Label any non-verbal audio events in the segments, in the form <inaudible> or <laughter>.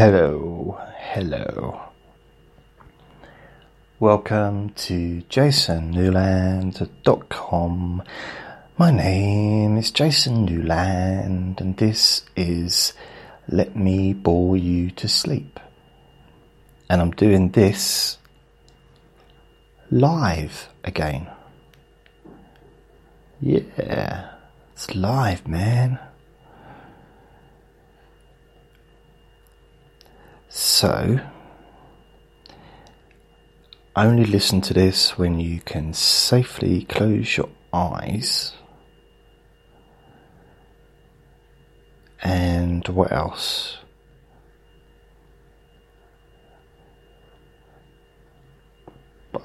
Hello, hello. Welcome to jasonnewland.com. My name is Jason Newland, and this is Let Me Bore You to Sleep. And I'm doing this live again. Yeah, it's live, man. So, only listen to this when you can safely close your eyes. And what else?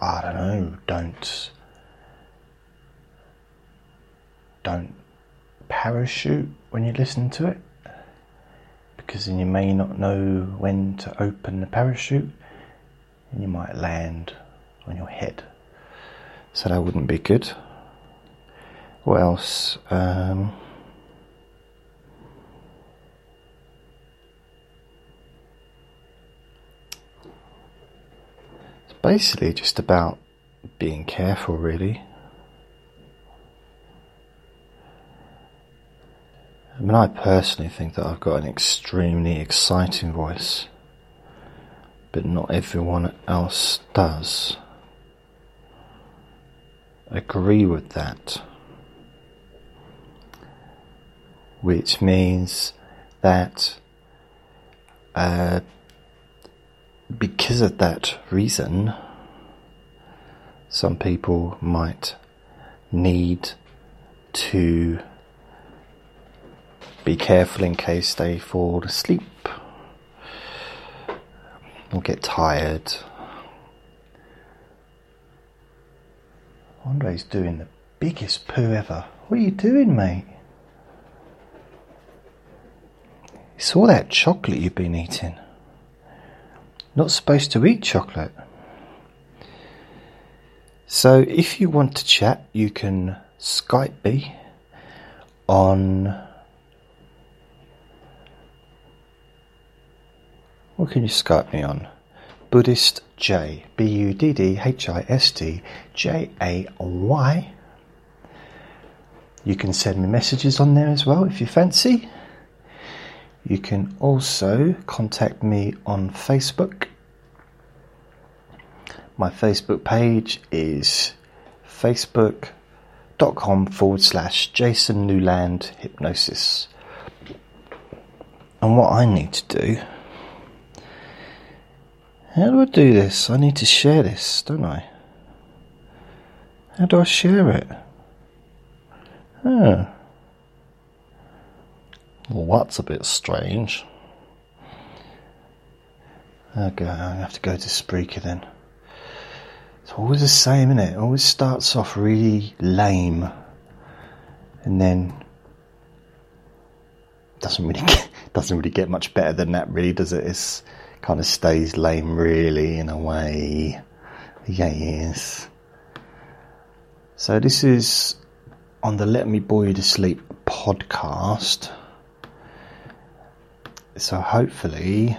I don't know, don't don't parachute when you listen to it because then you may not know when to open the parachute and you might land on your head. So that wouldn't be good. What else? Um, it's basically just about being careful, really. I mean, I personally think that I've got an extremely exciting voice, but not everyone else does agree with that. Which means that uh, because of that reason, some people might need to be careful in case they fall asleep or get tired. Andre's doing the biggest poo ever. What are you doing, mate? It's all that chocolate you've been eating. Not supposed to eat chocolate. So, if you want to chat, you can Skype me on What can you Skype me on? Buddhist J. B U D D H I S T J A Y. You can send me messages on there as well if you fancy. You can also contact me on Facebook. My Facebook page is facebook.com forward slash Jason Newland Hypnosis. And what I need to do how do I do this? I need to share this, don't I? How do I share it? Oh. Well, that's a bit strange. Okay, I have to go to Spreaker then. It's always the same, isn't it? it always starts off really lame and then doesn't really <laughs> get, doesn't really get much better than that, really, does it? It's kind of stays lame, really, in a way. Yes. So, this is on the Let Me Bore You to Sleep podcast. So, hopefully,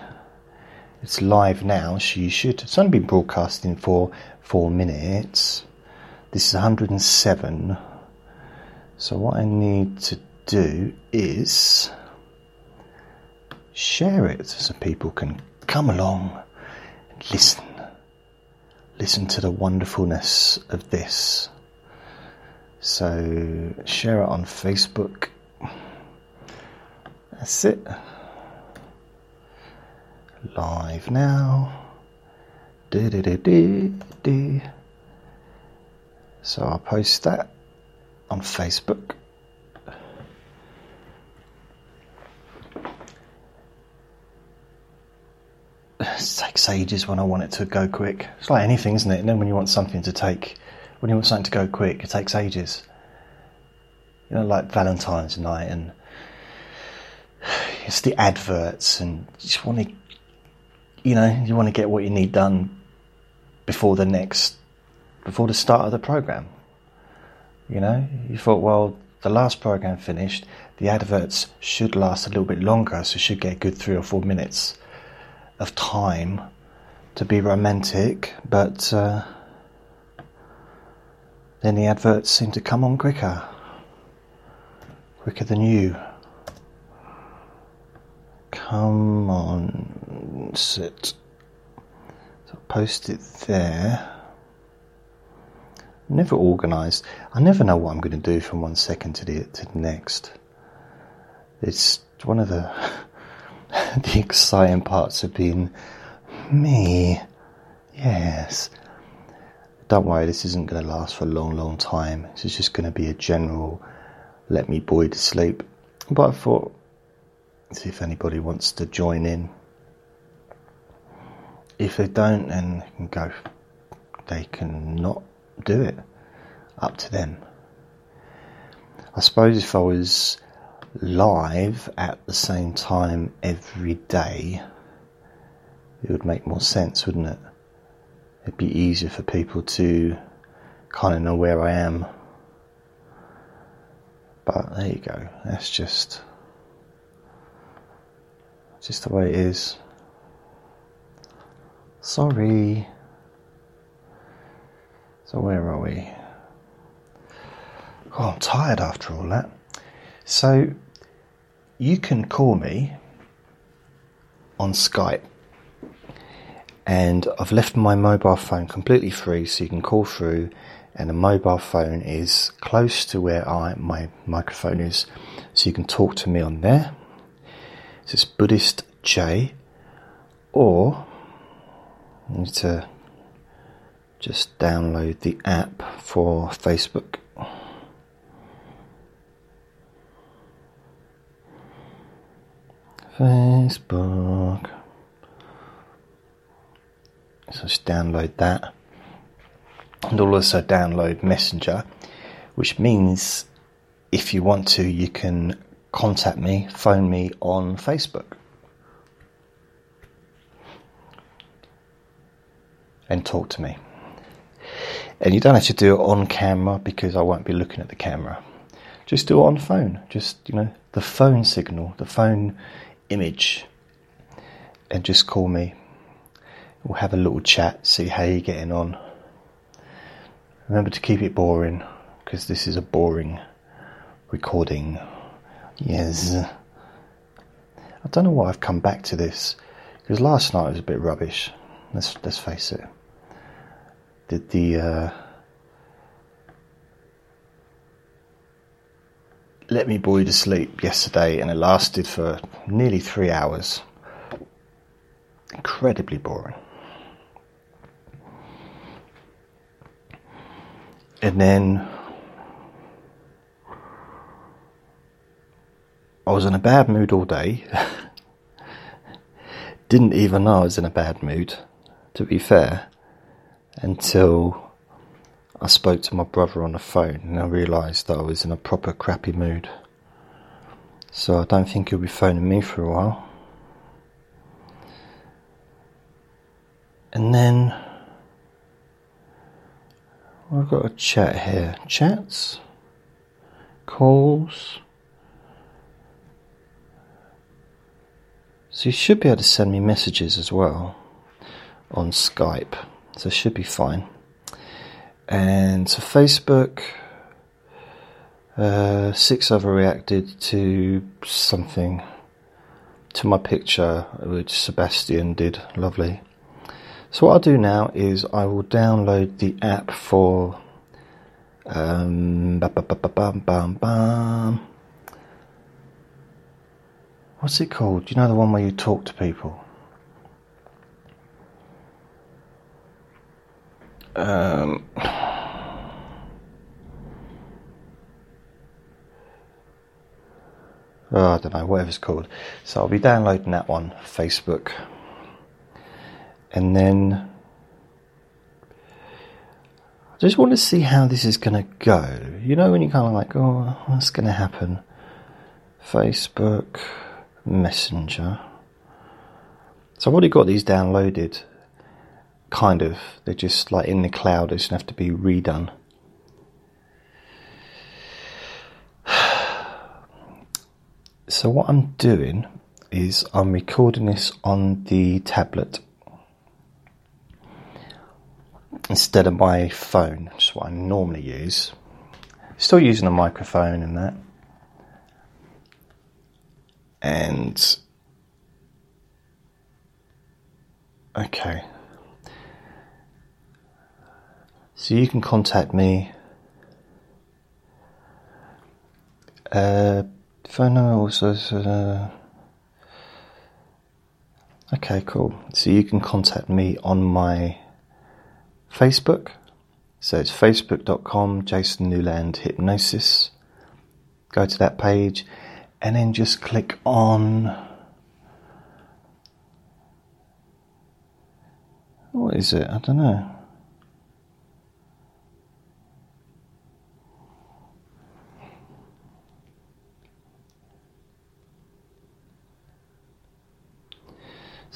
it's live now, you should. It's only been broadcasting for four minutes. This is 107. So, what I need to do is share it so people can come along and listen. Listen to the wonderfulness of this. So, share it on Facebook. That's it. Live now. So, I'll post that on Facebook. It takes ages when I want it to go quick. It's like anything, isn't it? And then when you want something to take, when you want something to go quick, it takes ages. You know, like Valentine's night, and it's the adverts, and you just want to, you know, you want to get what you need done before the next, before the start of the program. You know, you thought, well, the last program finished, the adverts should last a little bit longer, so should get a good three or four minutes of time to be romantic, but uh, then the adverts seem to come on quicker, quicker than you. Come on, sit. So post it there. Never organised. I never know what I'm going to do from one second to the to the next. It's one of the <laughs> <laughs> the exciting parts have been me. Yes. Don't worry, this isn't going to last for a long, long time. This is just going to be a general let me boy to sleep. But I thought, see if anybody wants to join in. If they don't, then they can go. They can not do it. Up to them. I suppose if I was live at the same time every day, it would make more sense, wouldn't it? It'd be easier for people to kind of know where I am. But there you go. That's just just the way it is. Sorry. So where are we? Oh, I'm tired after all that. So you can call me on Skype. And I've left my mobile phone completely free so you can call through. And the mobile phone is close to where I my microphone is so you can talk to me on there. So it's Buddhist J or you need to just download the app for Facebook Facebook so just download that. And also download Messenger, which means if you want to, you can contact me, phone me on Facebook. And talk to me. And you don't have to do it on camera because I won't be looking at the camera. Just do it on phone. Just, you know, the phone signal, the phone image. And just call me We'll have a little chat, see how you're getting on. Remember to keep it boring, because this is a boring recording. Yes. I don't know why I've come back to this, because last night was a bit rubbish. Let's let's face it. Did the uh, let me you to sleep yesterday, and it lasted for nearly three hours. Incredibly boring. and then I was in a bad mood all day. <laughs> Didn't even know I was in a bad mood, to be fair, until I spoke to my brother on the phone and I realised that I was in a proper crappy mood. So I don't think he'll be phoning me for a while. And then I've got a chat here. Chats, calls. So you should be able to send me messages as well on Skype. So it should be fine. And so Facebook, uh, six other reacted to something, to my picture, which Sebastian did. Lovely. So what I'll do now is I will download the app for um, What's it called? Do you know the one where you talk to people? Um, oh, I don't know, whatever it's called. So I'll be downloading that one, Facebook and then I just want to see how this is going to go. You know, when you're kind of like, oh, what's going to happen? Facebook, Messenger. So I've already got these downloaded, kind of. They're just like in the cloud, they just have to be redone. <sighs> So what I'm doing, is I'm recording this on the tablet instead of my phone, which is what I normally use. Still using a microphone and that. And okay. So you can contact me. Uh, phone number also. Uh, okay, cool. So you can contact me on my Facebook. So it's facebook.com Jason Newland Hypnosis. Go to that page and then just click on. What is it? I don't know.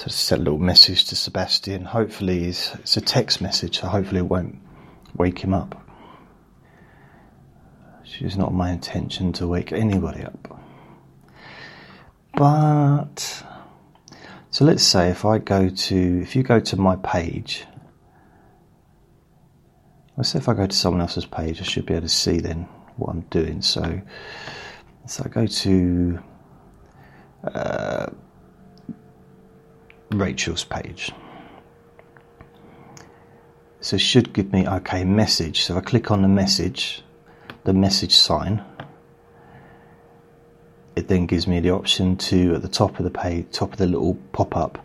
So sent a little message to Sebastian. Hopefully, it's, it's a text message, so hopefully it won't wake him up. It's not my intention to wake anybody up. But so let's say if I go to if you go to my page, let's say if I go to someone else's page, I should be able to see then what I'm doing. So so I go to uh, Rachel's page. So it should give me okay message. So if I click on the message, the message sign, it then gives me the option to at the top of the page, top of the little pop-up,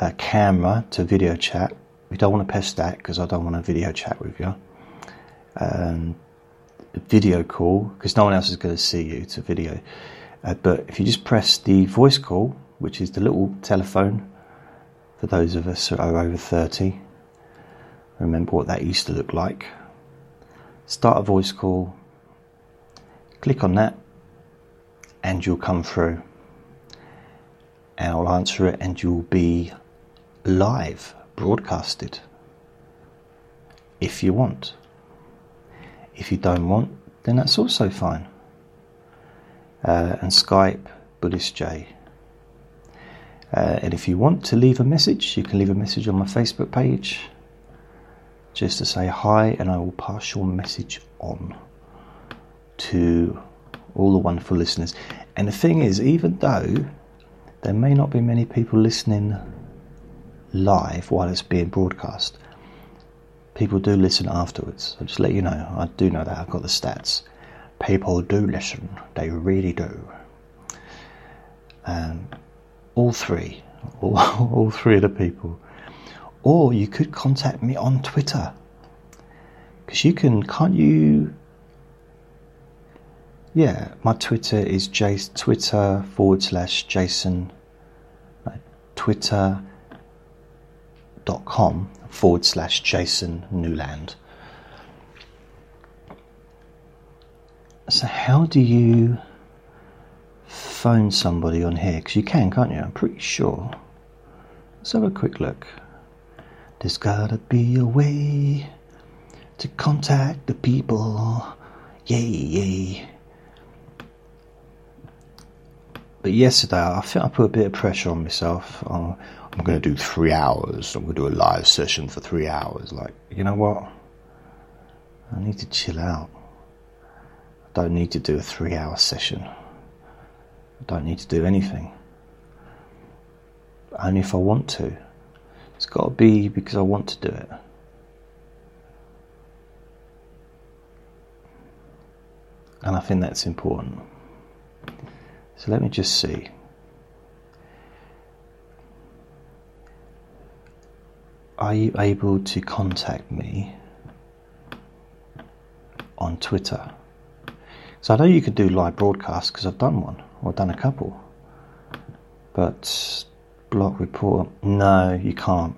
uh, camera to video chat. We don't want to press that because I don't want to video chat with you. Um, video call because no one else is going to see you to video. Uh, but if you just press the voice call, which is the little telephone for those of us who are over 30, remember what that used to look like. Start a voice call, click on that, and you'll come through. And I'll answer it, and you'll be live broadcasted if you want. If you don't want, then that's also fine. Uh, and Skype, Buddhist J. Uh, and if you want to leave a message, you can leave a message on my Facebook page just to say hi, and I will pass your message on to all the wonderful listeners. And the thing is, even though there may not be many people listening live while it's being broadcast, people do listen afterwards. So just let you know, I do know that. I've got the stats. People do listen. They really do. Um, all three, all, <laughs> all three of the people. Or you could contact me on Twitter. Because you can, can't you? Yeah, my Twitter is Jace, Twitter forward slash Jason, uh, Twitter dot com forward slash Jason Newland. So, how do you phone somebody on here? Because you can, can't you? I'm pretty sure. Let's have a quick look. There's gotta be a way to contact the people. Yay, yay. But yesterday, I think I put a bit of pressure on myself. Oh, I'm going to do three hours. I'm going to do a live session for three hours. Like, you know what? I need to chill out. I don't need to do a three hour session. I don't need to do anything. Only if I want to. It's got to be because I want to do it. And I think that's important. So let me just see. Are you able to contact me on Twitter? So I know you could do live broadcasts because I've done one, or done a couple. But block report, no, you can't.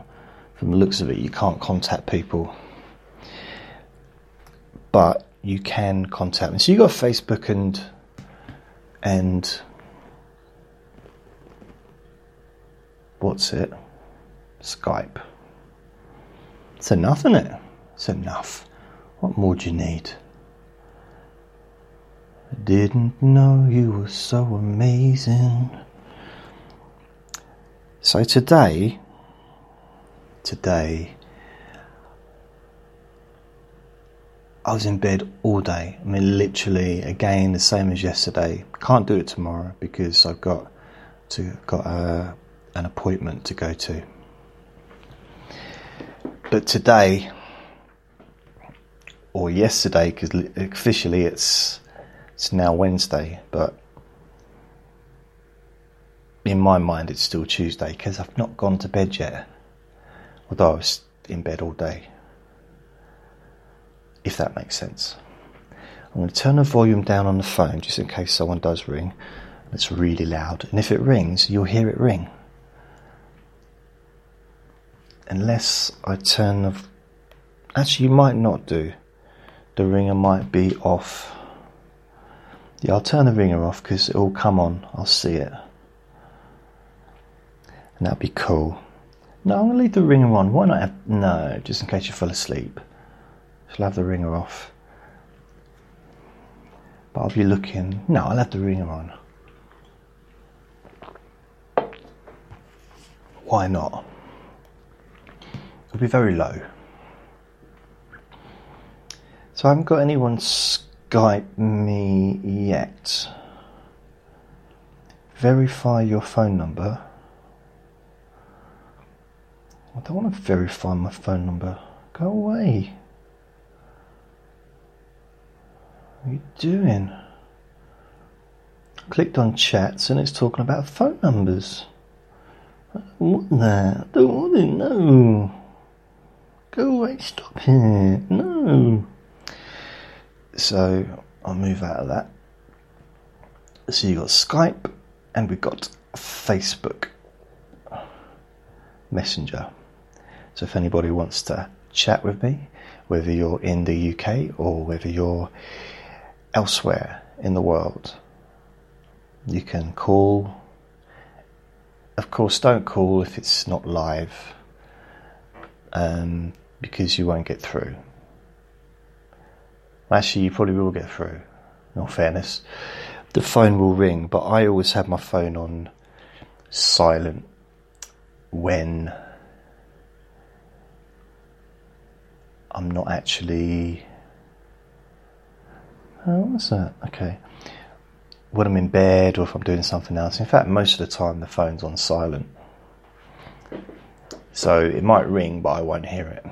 From the looks of it, you can't contact people. But you can contact me. So you got Facebook and and what's it? Skype. It's enough, isn't it? It's enough. What more do you need? I didn't know you were so amazing. So today, today, I was in bed all day. I mean, literally, again, the same as yesterday. Can't do it tomorrow because I've got to got a, an appointment to go to. But today, or yesterday, because officially it's it's now Wednesday, but in my mind it's still Tuesday because I've not gone to bed yet. Although I was in bed all day if that makes sense. I'm going to turn the volume down on the phone just in case someone does ring. It's really loud, and if it rings, you'll hear it ring. Unless I turn the. Actually, you might not do. The ringer might be off. Yeah, I'll turn the ringer off because it'll come on. I'll see it. And that'll be cool. No, I'm going to leave the ringer on. Why not have. No, just in case you fall asleep. Shall have the ringer off? But I'll be looking. No, I'll have the ringer on. Why not? It'll be very low. So I haven't got anyone Skype me yet. Verify your phone number. I don't want to verify my phone number. Go away. What are you doing? Clicked on chats and it's talking about phone numbers. What that? I don't want it, no. Go away, stop it, no. So I'll move out of that. So you've got Skype and we've got Facebook Messenger. So if anybody wants to chat with me, whether you're in the UK or whether you're elsewhere in the world. You can call. Of course, don't call if it's not live um, because you won't get through. Actually, you probably will get through, in all fairness. The phone will ring, but I always have my phone on silent when I'm not actually Oh, what's that? Okay. When I'm in bed or if I'm doing something else. In fact, most of the time the phone's on silent. So it might ring, but I won't hear it.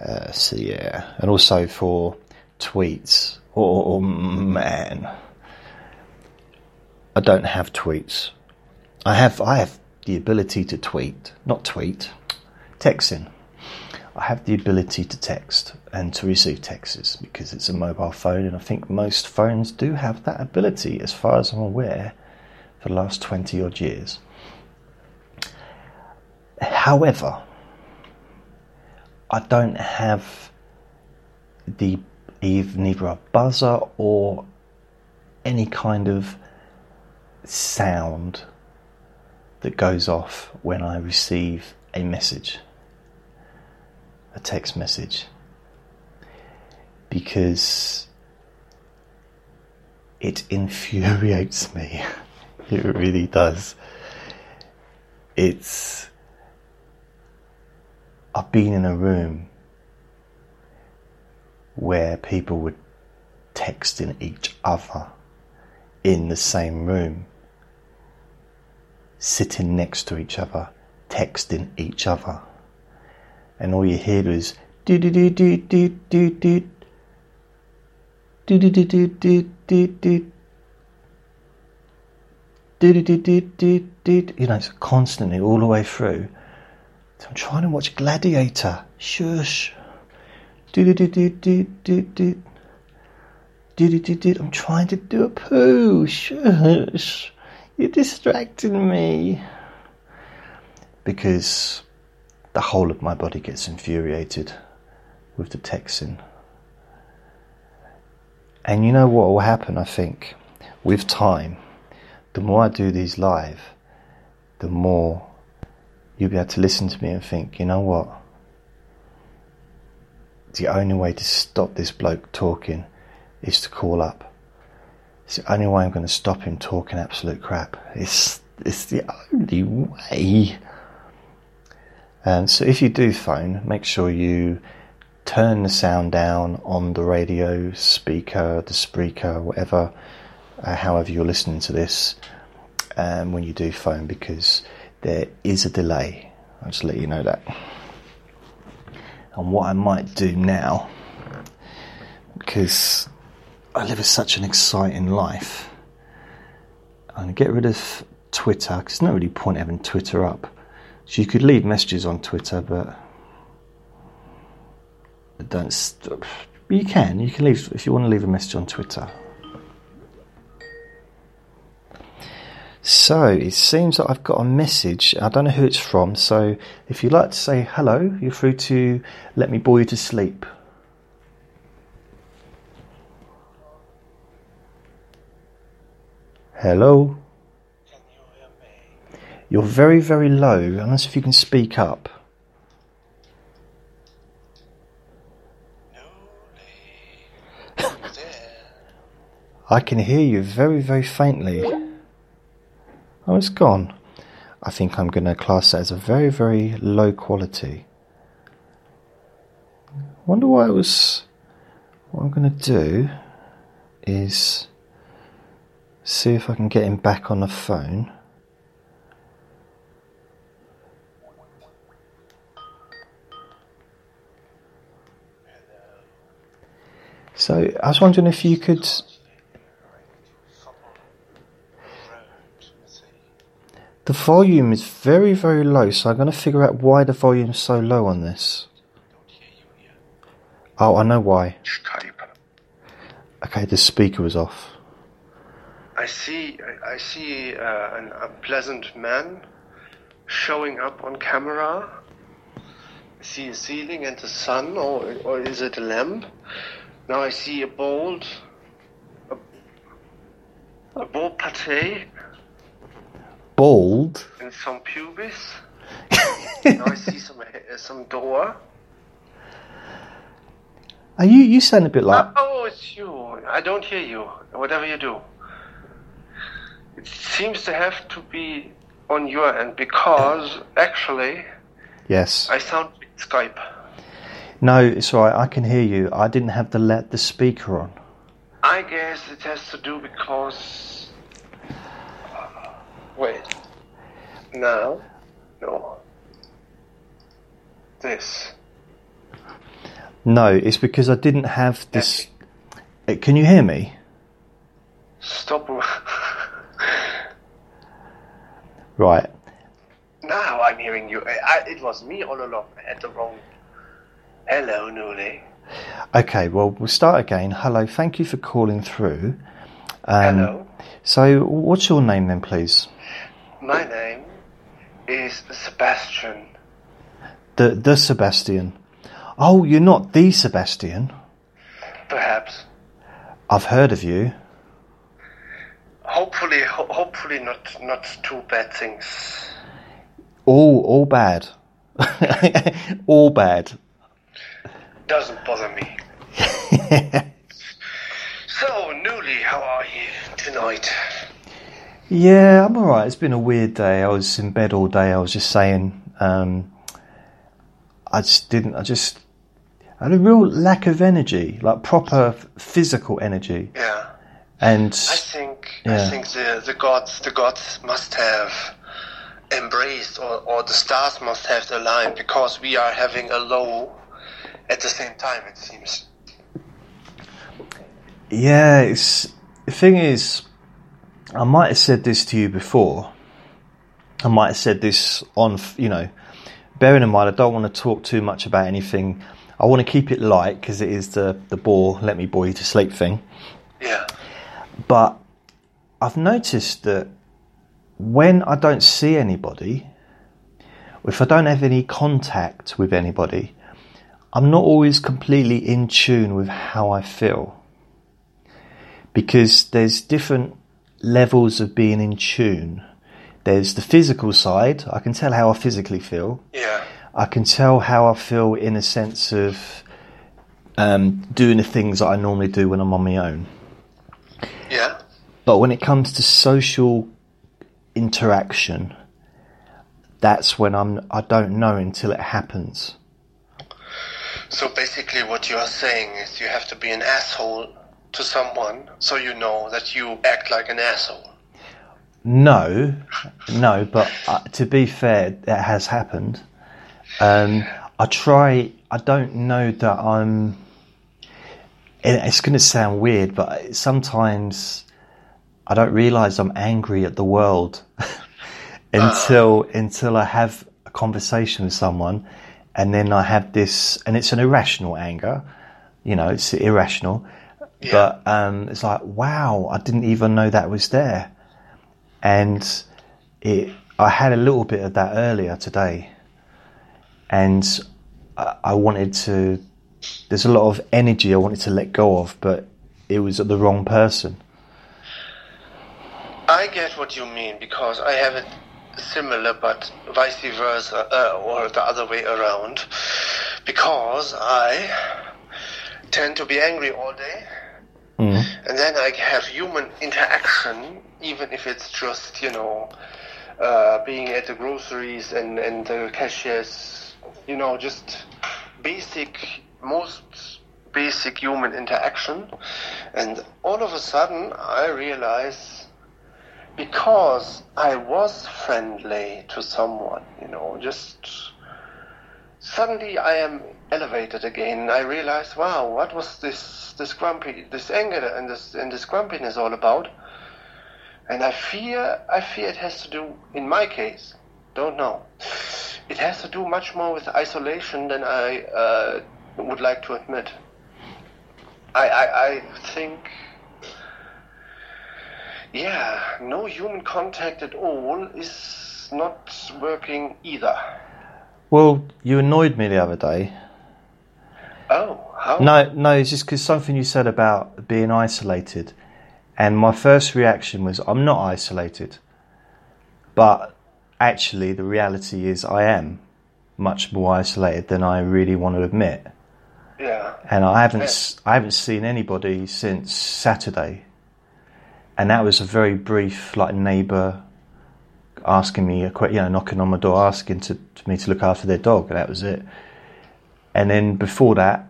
Uh, so yeah, and also for tweets. Oh man, I don't have tweets. I have I have the ability to tweet, not tweet, texting. I have the ability to text and to receive texts because it's a mobile phone, and I think most phones do have that ability, as far as I'm aware, for the last 20 odd years. However, I don't have the neither a buzzer or any kind of sound that goes off when I receive a message a text message because it infuriates me. <laughs> it really does. It's. I've been in a room where people were texting each other in the same room, sitting next to each other, texting each other and all you hear is do do do do do do do do do do do do do do do do do do do you know it's constantly all the way through I'm trying to watch Gladiator. Shush. Do do do do do do do. Do do do. I'm trying to do a poo. Shush. You're distracting me. Because the whole of my body gets infuriated with the Texan. And you know what will happen, I think, with time, the more I do these live, the more you'll be able to listen to me and think, you know what? The only way to stop this bloke talking is to call up. It's the only way I'm going to stop him talking absolute crap. It's it's the only way. And so if you do phone, make sure you turn the sound down on the radio speaker, the speaker, whatever, uh, however you're listening to this, um, when you do phone, because there is a delay. I'll just let you know that. And what I might do now, because I live such an exciting life, I'm going to get rid of Twitter, because there's no really point having Twitter up. So you could leave messages on Twitter, but don't. St- you can. You can leave if you want to leave a message on Twitter. So it seems that I've got a message. I don't know who it's from. So if you'd like to say hello, you're free to let me bore you to sleep. Hello. Can you hear me? You're very, very low, unless if you can speak up. <laughs> I can hear you very, very faintly. Oh, it's gone. I think I'm going to class that as a very, very low quality. Wonder why it was. What I'm going to do is see if I can get him back on the phone. So I was wondering if you could The volume is very, very low, so I'm going to figure out why the volume is so low on this. Oh, I know why. Okay, the speaker was off. I see. I- I see uh, an, a pleasant man showing up on camera. I see a ceiling and the sun, or or is it a lamp? Now I see a bold, a, a bold pate Bald? and some pubis. <laughs> now I see some uh, some door. Are you, you sound a bit like. Oh, it's you. I don't hear you. Whatever you do. It seems to have to be on your end because actually Yes. I sound like Skype. No, it's alright, I can hear you. I didn't have the let the speaker on. I guess it has to do because. Wait. Now? No. This. No, it's because I didn't have this. Uh, Can you hear me? Stop. <laughs> Right. now I'm hearing you. I, I, it was me all along. Had the wrong. Hello, Nuli. Okay, well, we'll start again. Hello, thank you for calling through. Um, Hello. So, what's your name then, please? My name is Sebastian. The the Sebastian. Oh, you're not the Sebastian. Perhaps. I've heard of you. Hopefully, ho- hopefully not not too bad things. All all bad. <laughs> all bad. Doesn't bother me. <laughs> So, Newly, how are you tonight? Yeah, I'm alright. It's been a weird day. I was in bed all day. I was just saying, um, I just didn't, I just I had a real lack of energy, like proper physical energy. Yeah. And I think Yeah. I think the the gods the gods must have embraced or, or the stars must have aligned because we are having a low at the same time it seems. yeah, it's, the thing is, I might have said this to you before. I might have said this on, you know, bearing in mind, I don't want to talk too much about anything. I want to keep it light because it is the, the bore, let me bore you to sleep thing. Yeah. But I've noticed that when I don't see anybody, if I don't have any contact with anybody, I'm not always completely in tune with how I feel. Because there's different levels of being in tune. There's the physical side, I can tell how I physically feel. Yeah. I can tell how I feel in a sense of um, doing the things that I normally do when I'm on my own. Yeah. But when it comes to social interaction, that's when I'm I don't know until it happens. So basically, what you are saying is you have to be an asshole to someone so you know that you act like an asshole. No, no, but uh, to be fair, it has happened. Um, I try. I don't know that I'm. It's going to sound weird, but sometimes I don't realise I'm angry at the world <laughs> until until I have a conversation with someone, and then I have this, and it's an irrational anger. You know, it's irrational, but um, it's like, wow, I didn't even know that was there, and it. I had a little bit of that earlier today, and I, I wanted to. There's a lot of energy I wanted to let go of, but it was at the wrong person. I get what you mean because I have it similar, but vice versa, uh, or the other way around. Because I tend to be angry all day, and then I have human interaction, even if it's just you know uh, being at the groceries and and the cashiers, you know, just basic, most basic human interaction, and all of a sudden I realize because I was friendly to someone, you know, just suddenly I am elevated again. I realized, wow, what was this this grumpy, this anger and this and this grumpiness all about? And I fear, I fear it has to do, in my case, don't know. It has to do much more with isolation than I uh, would like to admit. I, I, I think yeah, no human contact at all is not working either. Well, you annoyed me the other day. Oh, how? No, no, it's just because something you said about being isolated, and my first reaction was, I'm not isolated, but actually, the reality is, I am much more isolated than I really want to admit, Yeah. and I haven't, s- I haven't seen anybody since Saturday, and that was a very brief, like neighbour asking me a you know, knocking on my door, asking to, to me to look after their dog, and that was it. And then before that,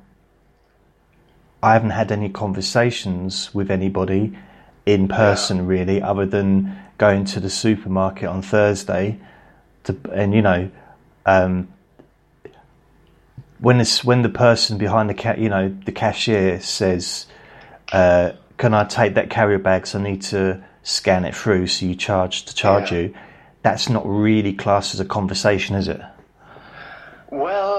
I haven't had any conversations with anybody in person really, other than going to the supermarket on Thursday, to, and you know, um, when this, when the person behind the ca- you know the cashier says, uh, "Can I take that carrier bag? So I need to scan it through." So you charge to charge Yeah. you. That's not really classed as a conversation, is it? Well,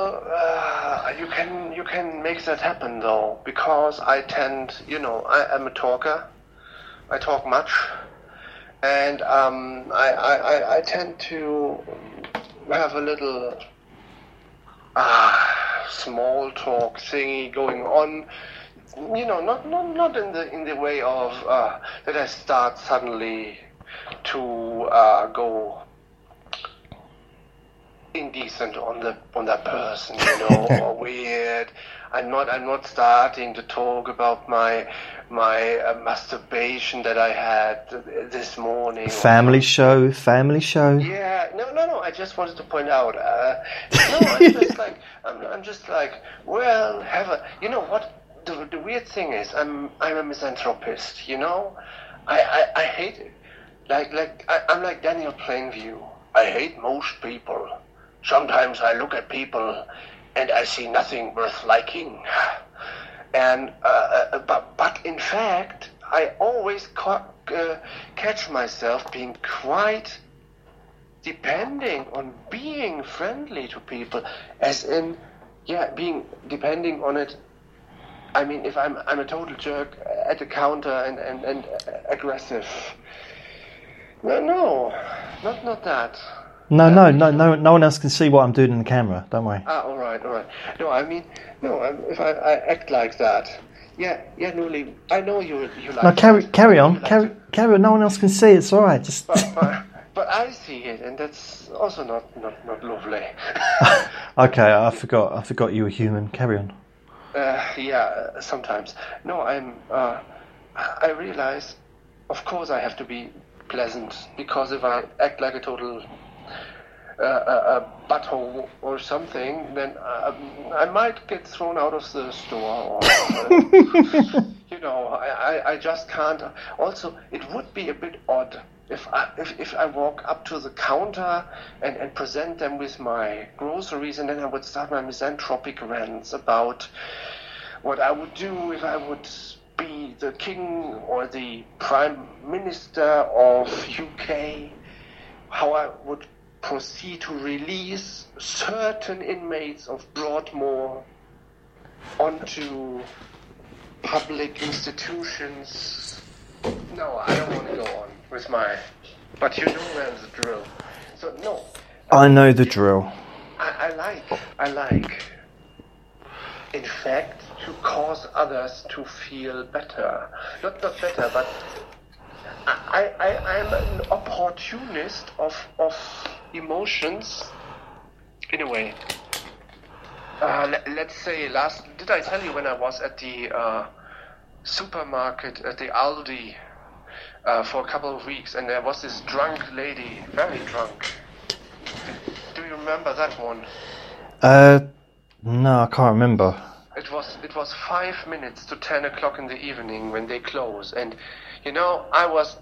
can make that happen though, because I tend, you know, I am a talker. I talk much, and um, I, I, I, tend to have a little ah, small talk thingy going on. You know, not not not in the in the way of uh, that I start suddenly to uh, go indecent on the on that person, you know, <laughs> or weird. I'm not I'm not starting to talk about my my uh, masturbation that I had th- this morning. or Family show, family show. yeah, no, no, no. I just wanted to point out. Uh, <laughs> no, I'm just like, I'm, I'm just like, well, have a. You know what? The, the weird thing is, I'm, I'm a misanthropist. You know, I, I, I hate it. Like, like, I, I'm like Daniel Plainview. I hate most people. Sometimes I look at people, and I see nothing worth liking. And uh, uh, but but in fact, I always ca- uh, catch myself being quite depending on being friendly to people, as in, yeah, being depending on it. I mean, if I'm I'm a total jerk at the counter and and, and aggressive. No, no, not not that. No, no, no, no, no one else can see what I'm doing in the camera. Don't worry. Ah, all right, all right. No, I mean, no. I'm, if I, I act like that, yeah, yeah, Nuli, I know you you like. No, carry, carry on, like carry, it. carry on. No one else can see. It's all right. Just But, but, but I see it, and that's also not not not lovely. <laughs> okay. I forgot. I forgot you were human. Carry on. Uh, yeah, sometimes. No, I'm. Uh, I realize, of course, I have to be pleasant because if I act like a total uh, a, butthole or something, then uh, I might get thrown out of the store. Or, uh, <laughs> you know, I, I, I just can't. Also, it would be a bit odd if I if, if I walk up to the counter and, and present them with my groceries, and then I would start my misanthropic rants about what I would do if I would be the king or the prime minister of UK, how I would proceed to release certain inmates of Broadmoor onto public institutions. No, I don't want to go on with my. But you know where's the drill. So no. I know the drill. I, I like. I like. In fact, to cause others to feel better. Not not better, but I, I, I am an opportunist of, of emotions in a way. Uh, let, let's say last, did I tell you when I was at the uh, supermarket, at the Aldi, uh, for a couple of weeks, and there was this drunk lady, very drunk. Do you remember that one? Uh, no, I can't remember. It was it was five minutes to ten o'clock in the evening when they close, and you know I was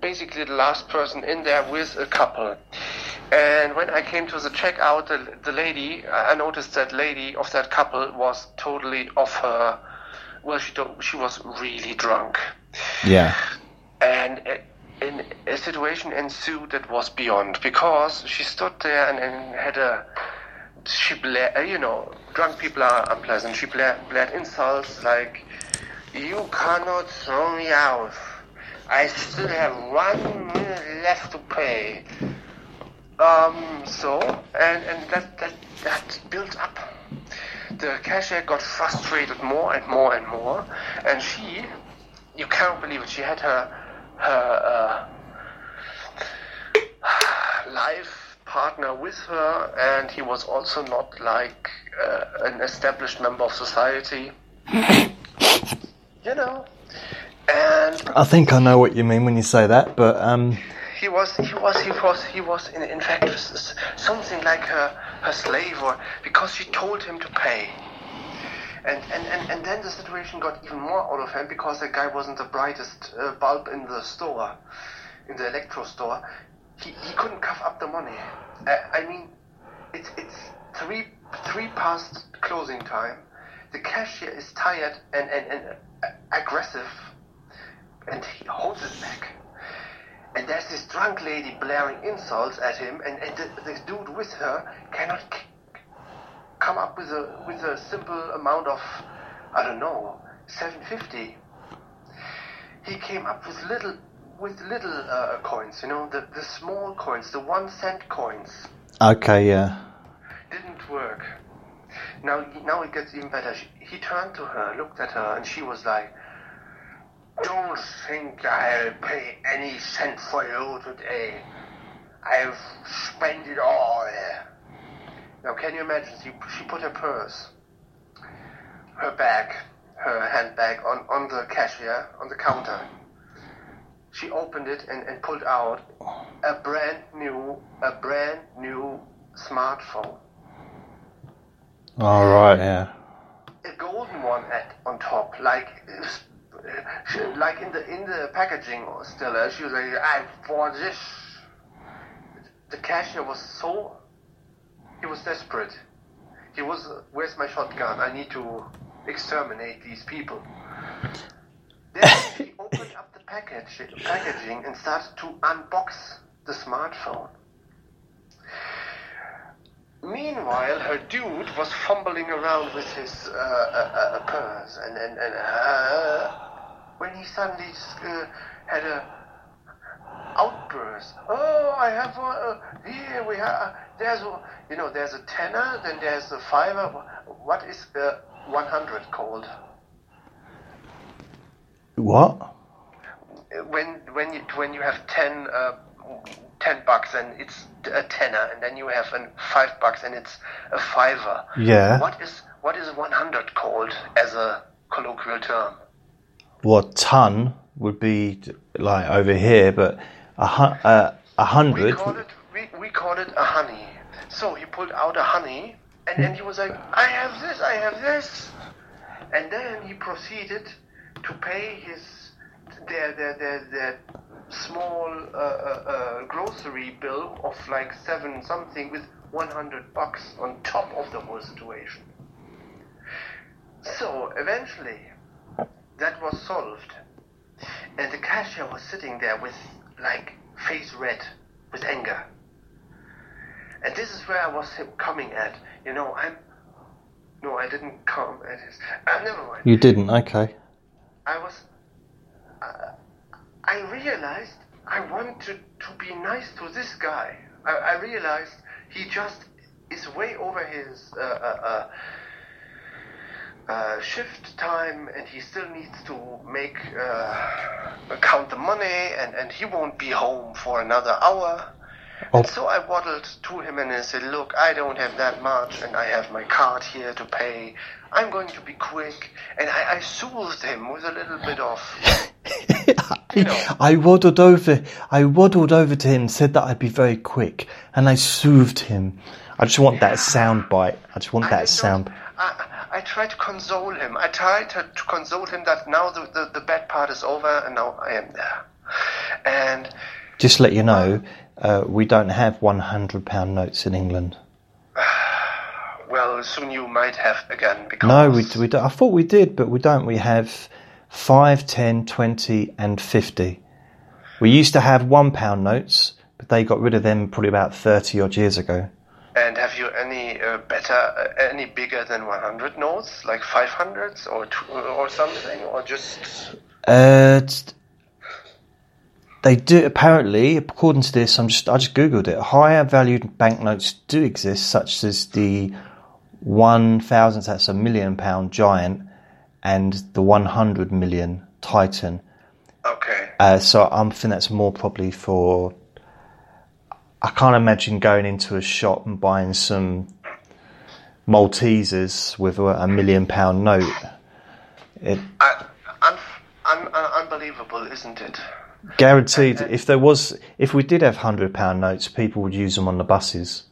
basically the last person in there with a couple. And when I came to the checkout, the, the lady, I noticed that lady of that couple was totally off her. Well, she she was really drunk, Yeah. and uh, in a situation ensued that was beyond because she stood there and, and had a she blared, you know, drunk people are unpleasant. She blared, blared insults like, "You cannot throw me out. I still have one minute left to pay." Um. So, and and that that that built up. The cashier got frustrated more and more and more, and she, you can't believe it. She had her her uh, <sighs> life partner with her, and he was also not like uh, an established member of society. <laughs> you know, and I think I know what you mean when you say that, but um, he was he was he was he was in, in fact something like her her slave or because she told him to pay. And and, and, and then the situation got even more out of hand because the guy wasn't the brightest uh, bulb in the store in the electro store. He, he couldn't cough up the money. Uh, I mean it's it's three three past closing time. The cashier is tired and, and, and uh, aggressive and he holds it back and there's this drunk lady blaring insults at him, and, and the, this dude with her cannot c- come up with a with a simple amount of, I don't know, seven fifty. He came up with little with little uh, coins, you know, the the small coins, the one cent coins. okay, yeah. Didn't work. Now now it gets even better. She, he turned to her, looked at her, and she was like. Don't think I'll pay any cent for you today. I've spent it all. Now, can you imagine? She, she put her purse, her bag, her handbag on, on the cashier, on the counter. She opened it and, and pulled out a brand new, a brand new smartphone. All right, yeah. a golden one at on top, like she- like in the in the packaging still. uh, She was like, "I bought this." The cashier was so he was desperate. He was, "Where's my shotgun? I need to exterminate these people." Then he <laughs> opened up the package packaging and started to unbox the smartphone. Meanwhile, her dude was fumbling around with his uh, uh, uh, purse, and and, and uh, when he suddenly uh, had a outburst. Oh, I have one. Uh, here we have. There's a, you know, there's a tenner, then there's a fiver. What is uh, 100 called? What? when when you when you have 10 uh, 10 bucks and it's a tenner and then you have an 5 bucks and it's a fiver Yeah. what is what is 100 called as a colloquial term What ton? would be like over here, but a, uh, a We hundred. it we, we call it a honey. So he pulled out a honey, and then he was like, "I have this, I have this," and then he proceeded to pay his their their their, their small uh, uh, uh, grocery bill of like seven something with 100 bucks on top of the whole situation. So eventually, that was solved, and the cashier was sitting there with like face red with anger. And this is where I was coming at. You know, I'm. No, I didn't come at his. Uh, never mind. You didn't, okay. I was. Uh, I realized I wanted to be nice to this guy. I, I realized he just is way over his uh, uh, shift time, and he still needs to make uh, count the money, and, and he won't be home for another hour. Oh. And so I waddled to him and I said, Look, I don't have that much, and I have my card here to pay. I'm going to be quick. And I, I soothed him with a little bit of. You know. <laughs> I waddled over. I waddled over to him, said that I'd be very quick, and I soothed him. I just want that sound bite. I just want I that sound. I, I tried to console him. I tried to, to console him that now the, the, the bad part is over and now I am there. And Just to let you know, uh, we don't have one hundred pound notes in England. <sighs> well, soon you might have again because No, we we don't. I thought we did, but we don't. We have five, ten, twenty, and fifty. We used to have one pound notes, but they got rid of them probably about thirty odd years ago. And have you any uh, better, uh, any bigger than 100 notes, like 500s or two, or something, or just? Uh, they do apparently, according to this. I'm just I just googled it. Higher valued banknotes do exist, such as the one thousand. That's a million pound giant, and the one hundred million Titan. Okay. Uh, so I'm think that's more probably for. I can't imagine going into a shop and buying some Maltesers with a, a million pound note. It I, un, un, un, unbelievable, isn't it? guaranteed. Uh, if there was, if we did have hundred pound notes, people would use them on the buses.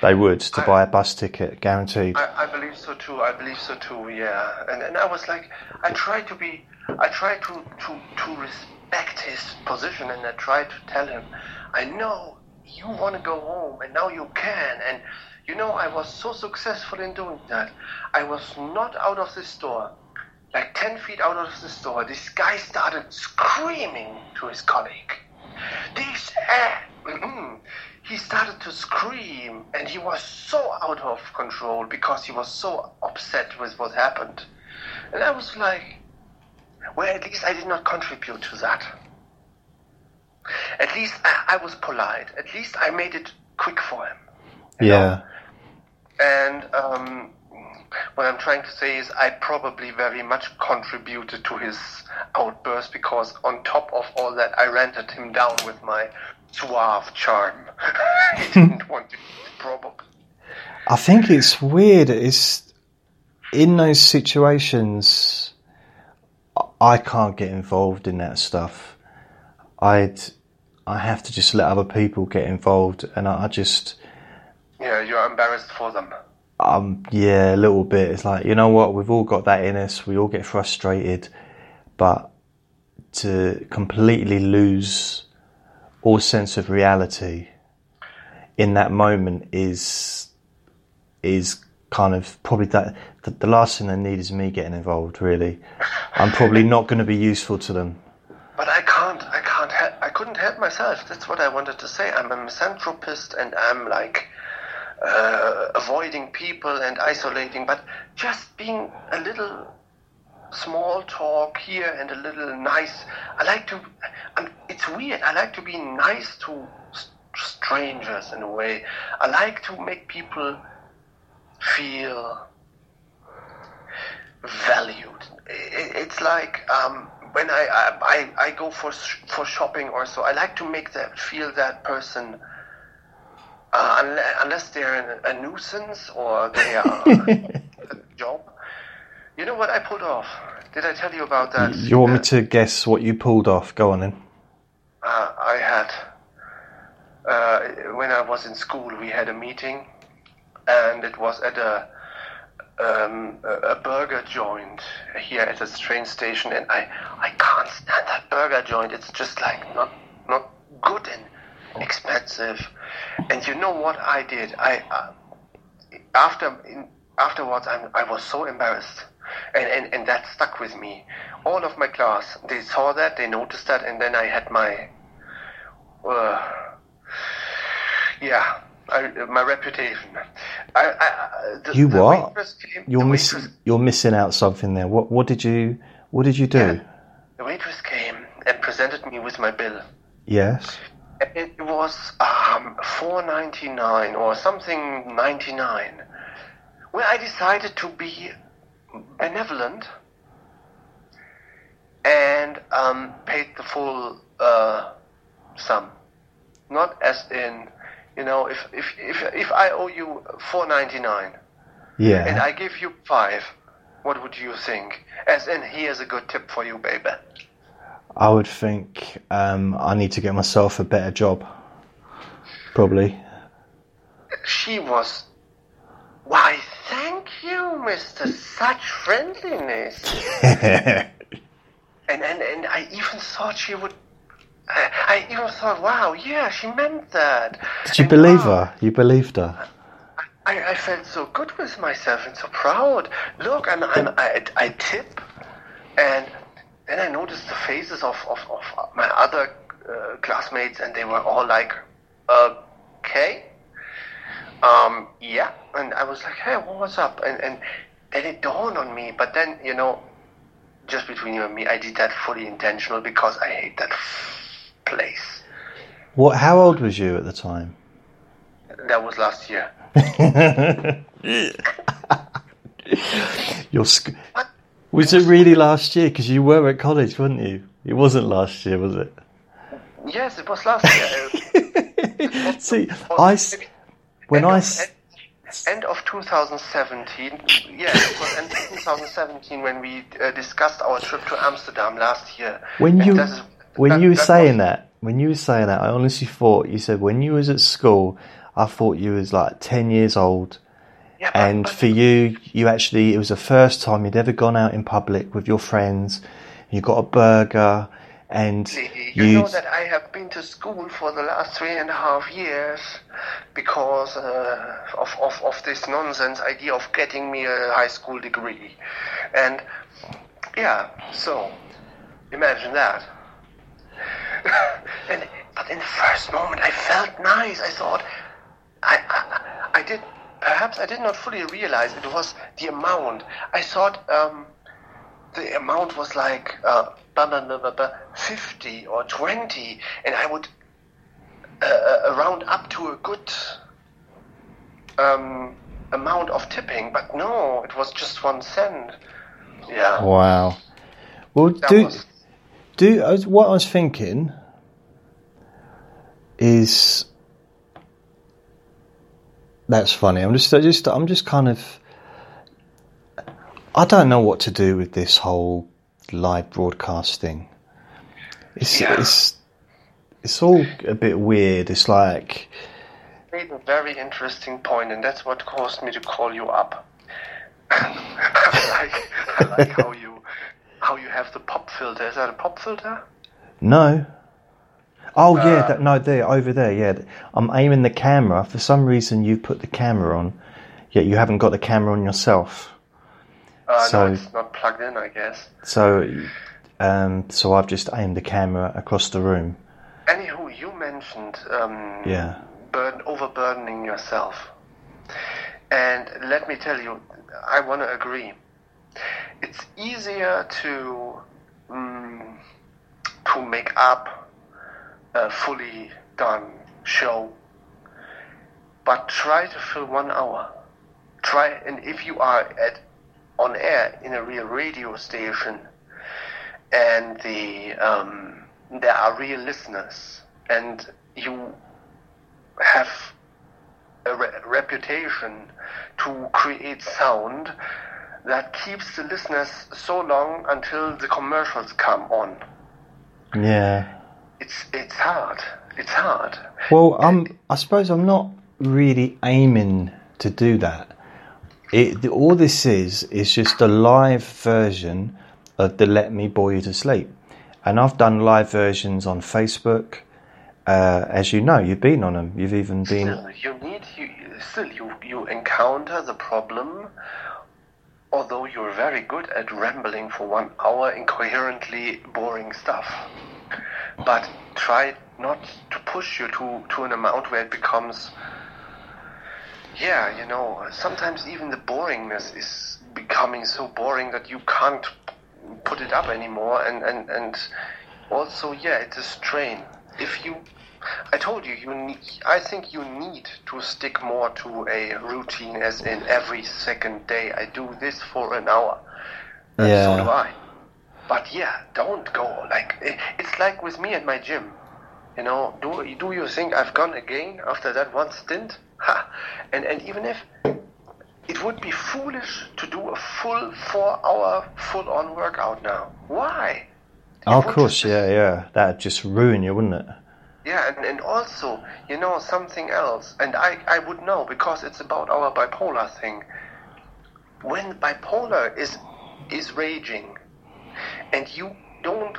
They would to buy a bus ticket, guaranteed. I, I believe so too. I believe so too. Yeah. And and I was like, I tried to be, I tried to to to respect his position, and I tried to tell him, I know you want to go home, and now you can. And you know, I was so successful in doing that. I was not out of the store. Like 10 feet out of the store, this guy started screaming to his colleague. This, uh, he started to scream, and he was so out of control because he was so upset with what happened. And I was like, well, at least I did not contribute to that. At least I, I was polite. At least I made it quick for him. yeah, And um, what I'm trying to say is, I probably very much contributed to his outburst because, on top of all that, I ranted him down with my suave charm. <laughs> he didn't want to provoke. I think it's weird. It's in those situations. I can't get involved in that stuff. I'd, I have to just let other people get involved, and I, I just. Yeah, you're embarrassed for them. Um, yeah, a little bit. It's like you know what, we've all got that in us. We all get frustrated, but to completely lose all sense of reality in that moment is is kind of probably that the, the last thing they need is me getting involved. Really, I'm probably not going to be useful to them. But I can't, help, myself. That's what I wanted to say. I'm a misanthropist and I'm like uh, avoiding people and isolating, but just being a little small talk here and a little nice. I like to, um, it's weird, I like to be nice to strangers in a way. I like to make people feel valued. It's like um, when I, I I go for for shopping or so. I like to make that feel that person. Uh, unless, they're a, nuisance or they are <laughs> a job, You know what I pulled off? Did I tell you about that? You want me Uh, to guess what you pulled off? Go on then. Uh, I had, uh, when I was in school, we had a meeting, and it was at a um, a a burger joint here at the train station, and I I can't stand that burger joint. It's just like not not good and expensive. And you know what I did? I uh, after in, afterwards I, I was so embarrassed and, and and that stuck with me all of my class they saw that they noticed that and then i had my uh, yeah I, my reputation I, the, You what? came, You're missing. waitress, You're missing out something there. What What did you What did you do? Yeah. the waitress came and presented me with my bill Yes. It was um, four ninety nine or something ninety nine. Well, I decided to be benevolent and um, paid the full uh, sum. Not as in, you know, if if if, if I owe you four ninety nine Yeah. and I give you five, what would you think? As in, here's a good tip for you, baby. I would think um, I need to get myself a better job. Probably. She was. Why, thank you, Mister. Such friendliness. <laughs> And and and I even thought she would. I, I even thought, wow, yeah, she meant that. Did you And believe wow, her? You believed her? I, I felt so good with myself and so proud. Look, I'm, I'm I, I tip, and then I noticed the faces of of, of my other uh, classmates, and they were all like, okay. Um, yeah, and I was like, hey, what's up? And and then it dawned on me, but then you know, just between you and me, I did that fully intentional because I hate that place. What? How old was you at the time? That was last year. <laughs> Your sc- was it really last year? Because you were at college, weren't you? It wasn't last year, was it? Yes, it was last year. <laughs> See, I when I of, end, of 2017. Yeah, it was end of 2017 when we uh, discussed our trip to Amsterdam last year. when And you when that- you were saying was- that when you were saying that, I honestly thought you said when you was at school, I thought you was like ten years old, yeah, and for you, you actually it was the first time you'd ever gone out in public with your friends. You got a burger, and You you know that I have been to school for the last three and a half years because uh, of, of, of this nonsense idea of getting me a high school degree. And yeah, so imagine that. <laughs> and but in the first moment I felt nice. I thought I, I I did perhaps I did not fully realize it was the amount. I thought um, the amount was like uh, blah, blah, blah, blah, blah, 50 or 20, and I would uh, uh, round up to a good um, amount of tipping, but no, it was just one cent. Yeah. wow. Well, that do was, do I was- what I was thinking is that's funny. I'm just I just I'm just kind of I don't know what to do with this whole live broadcasting. It's Yeah. it's it's all a bit weird. It's like made a very interesting point, and that's what caused me to call you up. <laughs> I like, I like how you how you have the pop filter. Is that a pop filter? no. Oh yeah, Uh, that, no, there over there. Yeah, I'm aiming the camera. For some reason, you put the camera on, yet you haven't got the camera on yourself. Uh, So- no, it's not plugged in, I guess. So, um, so I've just aimed the camera across the room. Anywho, you mentioned um, Yeah. burden, overburdening yourself. And let me tell you, I want to agree. It's easier to mm, to make up a fully done show, but try to fill one hour. Try, and if you are at on air in a real radio station, and the um, there are real listeners, and you have a re- reputation to create sound that keeps the listeners so long until the commercials come on. Yeah. It's it's hard. It's hard. Well, I'm. I suppose I'm not really aiming to do that. It all this is is just a live version of the "Let Me Bore You to Sleep," and I've done live versions on Facebook. Uh, as you know, you've been on them. You've even been. Still, you need you still you you encounter the problem. Although you're very good at rambling for one hour incoherently boring stuff, but try not to push you to to an amount where it becomes. Yeah, you know, sometimes even the boringness is becoming so boring that you can't put it up anymore, and and and also, yeah, it's a strain. If you I told you, you need, I think you need to stick more to a routine, as in every second day I do this for an hour. And Yeah. So do I. But yeah, don't go like it's like with me at my gym. You know, do do you think I've gone again after that one stint? Ha! And and even if it would be foolish to do a full four-hour full-on workout now. Why? It Oh, of course, just- yeah, yeah. That'd just ruin you, wouldn't it? Yeah, and, and also, you know, something else, and I, I would know because it's about our bipolar thing. When bipolar is is raging, and you don't,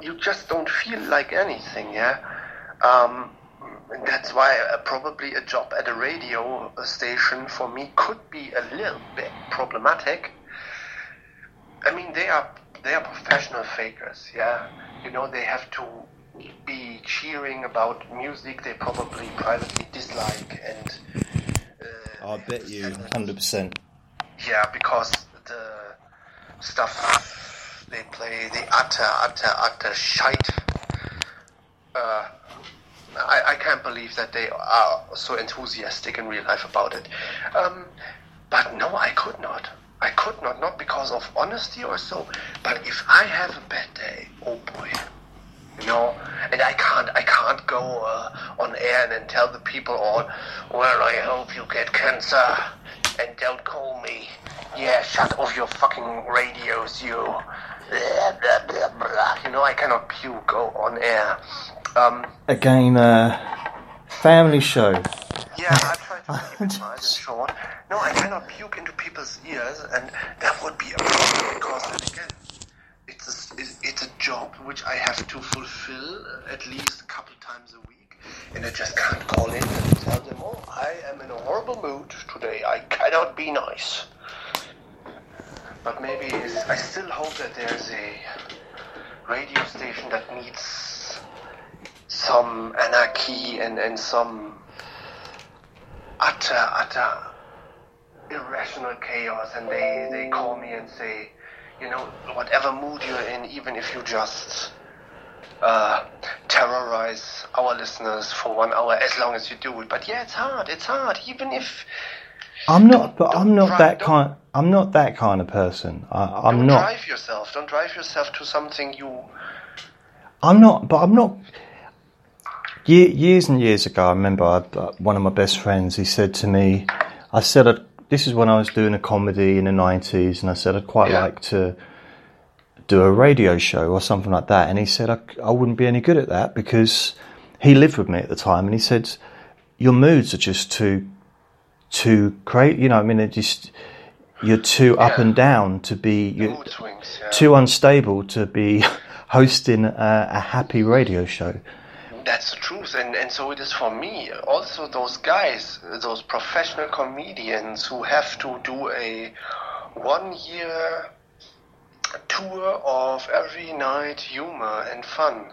you just don't feel like anything, yeah. Um, that's why uh, probably a job at a radio station for me could be a little bit problematic. I mean, they are they are professional fakers, yeah. You know, they have to be cheering about music they probably privately dislike, and uh, I bet you, hundred percent. yeah, because the stuff they play, the utter, utter, utter shite. Uh, I, I can't believe that they are so enthusiastic in real life about it. Um, but no, I could not. I could not, not because of honesty or so, but if I have a bad day, oh boy, you know, and I can't, I can't go uh, on air and then tell the people all, well, I hope you get cancer, and don't call me. Yeah, shut off your fucking radios, you. Blah, blah, blah, blah. You know, I cannot puke go on air. Um, Again, uh, family show. yeah, I try to <laughs> keep it nice short. No, I cannot puke into people's ears, and that would be a problem because then again, it's a, it's- a job which I have to fulfill uh, at least a couple times a week, and I just can't call in and tell them, oh, I am in a horrible mood today. I cannot be nice. But maybe I still hope that there's a radio station that needs some anarchy and, and some utter, utter irrational chaos, and they, they call me and say, you know, whatever mood you're in, even if you just uh, terrorize our listeners for one hour, as long as you do it. But yeah, it's hard. It's hard, even if I'm not, but I'm not try- that kind. I'm not that kind of person. I, I'm don't not. drive yourself. Don't drive yourself to something you. I'm not, but I'm not. Years and years ago, I remember I, uh, one of my best friends. He said to me, "I said I'd, this is when I was doing a comedy in the '90s, and I said I'd quite Yeah. like to do a radio show or something like that." And he said I, I wouldn't be any good at that because he lived with me at the time, and he said your moods are just too too crazy. You know, I mean, it just you're too up and down to be you're swings. Yeah. too unstable to be <laughs> hosting a, a happy radio show. That's the truth, and, and so it is for me. Also, those guys, those professional comedians who have to do a one year tour of every night humor and fun.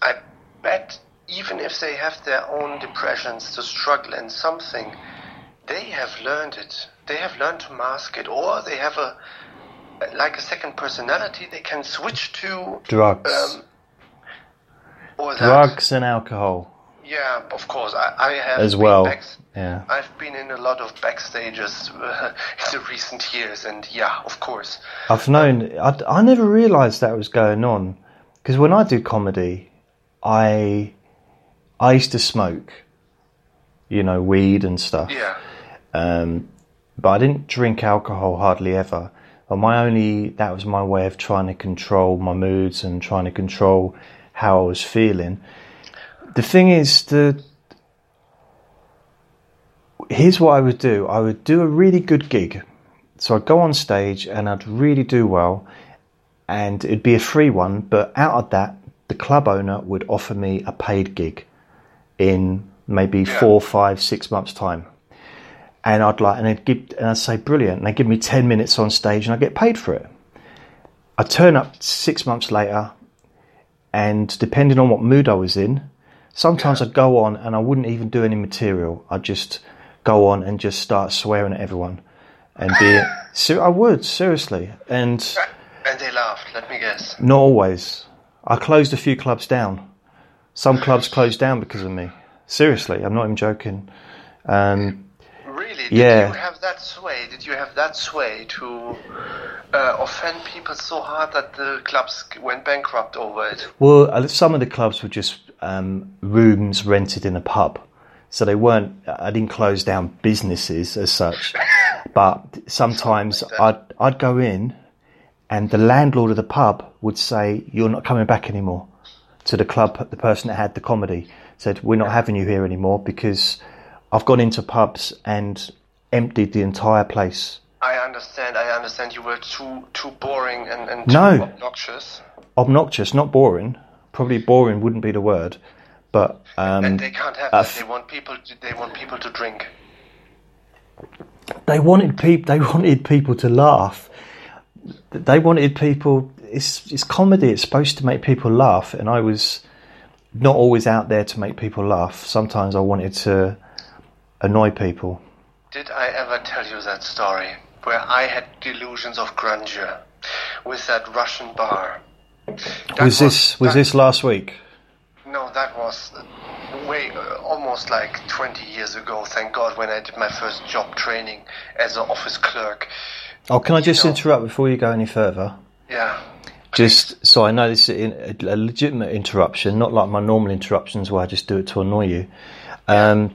I bet even if they have their own depressions to struggle in something, they have learned it. They have learned to mask it, or they have a like a second personality they can switch to. Drugs. Um, or that. Drugs and alcohol Yeah, of course. I, I have as well. backs- Yeah. I've been in a lot of backstages uh, <laughs> in the recent years, and yeah, of course. I've known, I, I never realised that was going on. Because when I do comedy, I, I used to smoke, you know, weed and stuff. Yeah, Um, but I didn't drink alcohol hardly ever. But my only that was my way of trying to control my moods and trying to control how I was feeling. The thing is, that here's what I would do. I would do a really good gig. So I'd go on stage and I'd really do well, and it'd be a free one. But out of that, the club owner would offer me a paid gig in maybe Yeah. four, five, six months' time. And I'd like, and they'd give, and I'd say, brilliant. And they give me 10 minutes on stage and I get paid for it. I turn up six months later, and depending on what mood I was in, sometimes I'd go on and I wouldn't even do any material. I'd just go on and just start swearing at everyone. And be, <laughs> so I would, seriously. And And they laughed, let me guess. not always. I closed a few clubs down. Some clubs <laughs> closed down because of me. Seriously, I'm not even joking. Um, Really? Did Yeah. you have that sway? Did you have that sway to uh, offend people so hard that the clubs went bankrupt over it? well, some of the clubs were just um, rooms rented in a pub, so they weren't. I didn't close down businesses as such, <laughs> but sometimes like I'd I'd go in, and the landlord of the pub would say, "You're not coming back anymore." To the club, the person that had the comedy said, "We're not having you here anymore because I've gone into pubs and emptied the entire place." I understand. I understand. You were too too boring and, and too No. obnoxious, Obnoxious, not boring. Probably boring wouldn't be the word, but um, and they can't have that. They want people. To, they want people to drink. they wanted people. They wanted people to laugh. They wanted people. It's it's comedy. It's supposed to make people laugh, and I was not always out there to make people laugh. Sometimes I wanted to annoy people. Did I ever tell you that story where I had delusions of grandeur with that Russian bar? That was this was that- this last week? No, that was way almost like 20 years ago. Thank God, when I did my first job training as an office clerk. Oh, can I just know- interrupt before you go any further? Yeah. Just so I know this is a a legitimate interruption, not like my normal interruptions where I just do it to annoy you. Um,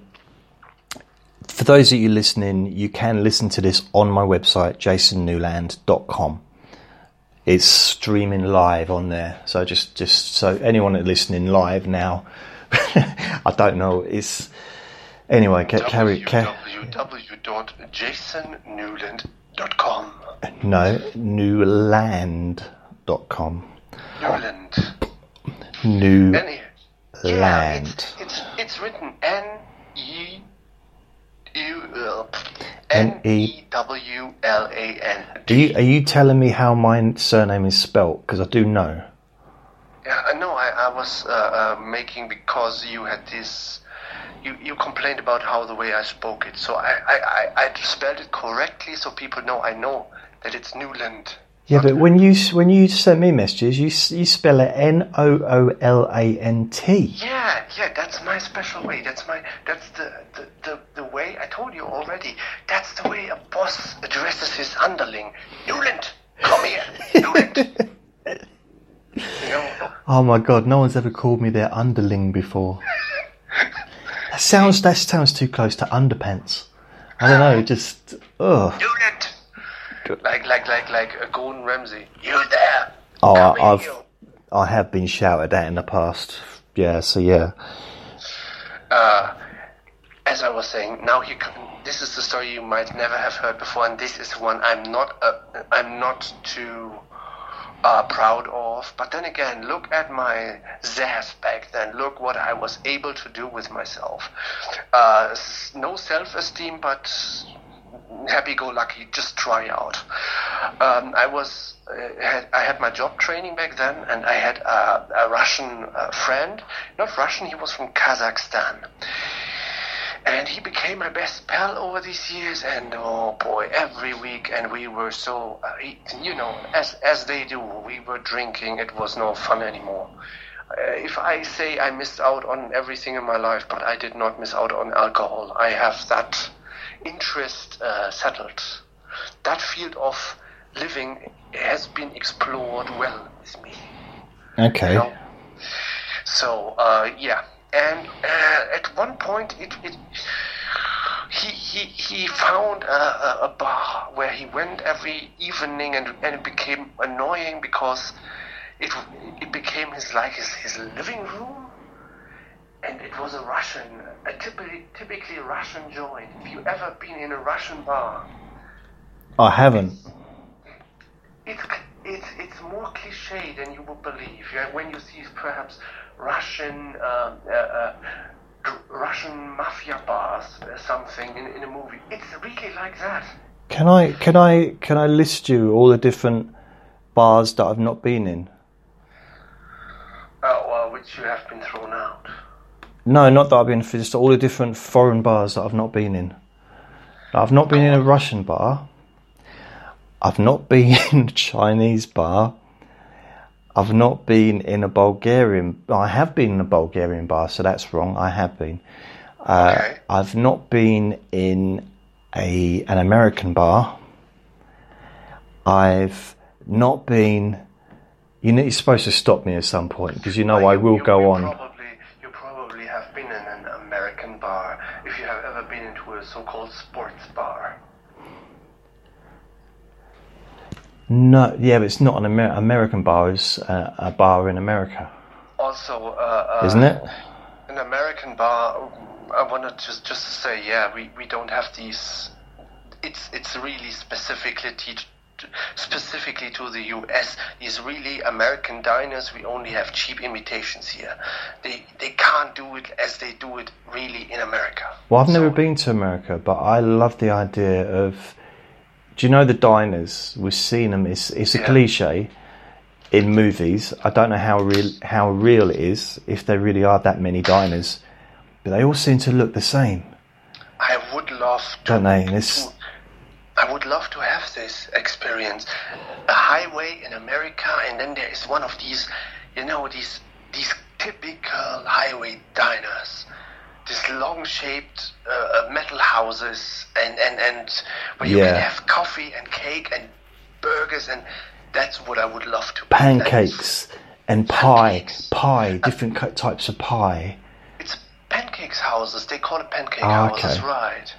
for those of you listening, you can listen to this on my website, jasonnewland.com. It's streaming live on there. So just, just so anyone listening live now, <laughs> I don't know, it's, anyway, ca- carry, ca- www.jasonnewland.com. no, newland.com. Newland. New Any, yeah, land. it's, it's, it's written N E U N E- W L A N. Are you, are you telling me how my surname is spelt? Because I do know. Yeah, I know. I, I was uh, uh, making because you had this. You, you complained about how the way I spoke it, so I, I, I, I spelled it correctly so people know I know that it's Newland. Yeah, but when you when you send me messages, you you spell it N O O L A N T. Yeah, yeah, that's my special way. That's my that's the, the, the, the way I told you already. That's the way a boss addresses his underling. Newland, come here, Newland. <laughs> you know, Oh my god, no one's ever called me their underling before. That sounds that sounds too close to underpants. I don't know, just ugh. Newland. Like like like like a Gordon Ramsay. You there? Oh, Come I- I've here. I have been shouted at in the past. Yeah, so yeah. uh, as I was saying, now you can, this is the story you might never have heard before, and this is one I'm not uh, I'm not too uh, proud of. But then again, look at my zazz back then. Look what I was able to do with myself. Uh, no self-esteem, but happy-go-lucky. Just try out. Um, I was uh, had, I had my job training back then, and I had a, a Russian uh, friend. Not Russian. He was from Kazakhstan. And he became my best pal over these years, and oh boy, every week, and we were so, uh, you know, as as they do, we were drinking. It was no fun anymore. Uh, if I say I missed out on everything in my life, but I did not miss out on alcohol. I have that interest uh, settled. That field of living has been explored well with me. Okay. You know? So uh, yeah, and uh, at one point it, it he he he found a, a, a bar where he went every evening, and and it became annoying because it it became his like his, his living room, and it was a Russian, a typically typically Russian joint. If you ever been in a Russian bar, I haven't. it's it's it's more cliche than you would believe. Yeah, when you see perhaps Russian um, uh, uh, Russian mafia bars or something in, in a movie, it's really like that. Can I can I can I list you all the different bars that I've not been in? Uh, well, which you have been thrown out. No, not that I've been for just all the different foreign bars that I've not been in. I've not been in a Russian bar. I've not <laughs> been in a Chinese bar. I've not been in a Bulgarian. I have been in a Bulgarian bar, so that's wrong. I have been. Uh, Okay. I've not been in a an American bar. I've not been. You know, you're supposed to stop me at some point because you know I will go on. Probably, you probably have been in an American bar if you have ever been into a so-called sports bar. No, yeah, but it's not an Amer- American bar. It's uh, a bar in America, Also, uh, uh, isn't it? An American bar. I wanted just just to say, yeah, we, we don't have these. It's it's really specifically te- specifically to the U.S. These really American diners. We only have cheap imitations here. They they can't do it as they do it really in America. Well, I've never been to America, but I love the idea of. Do you know the diners? We've seen them. It's it's a Yeah. cliche in movies. I don't know how real how real it is if there really are that many diners, but they all seem to look the same, I would love to. don't they? And it's to- I would love to have this experience. A highway in America, and then there is one of these, you know, these these typical highway diners, these long-shaped uh, metal houses, and and and where you Yeah. can have coffee and cake and burgers, and that's what I would love to. pancakes and pie, Pancakes. pie, different co- types of pie. It's pancakes houses. They call it pancake Ah, houses, okay. right?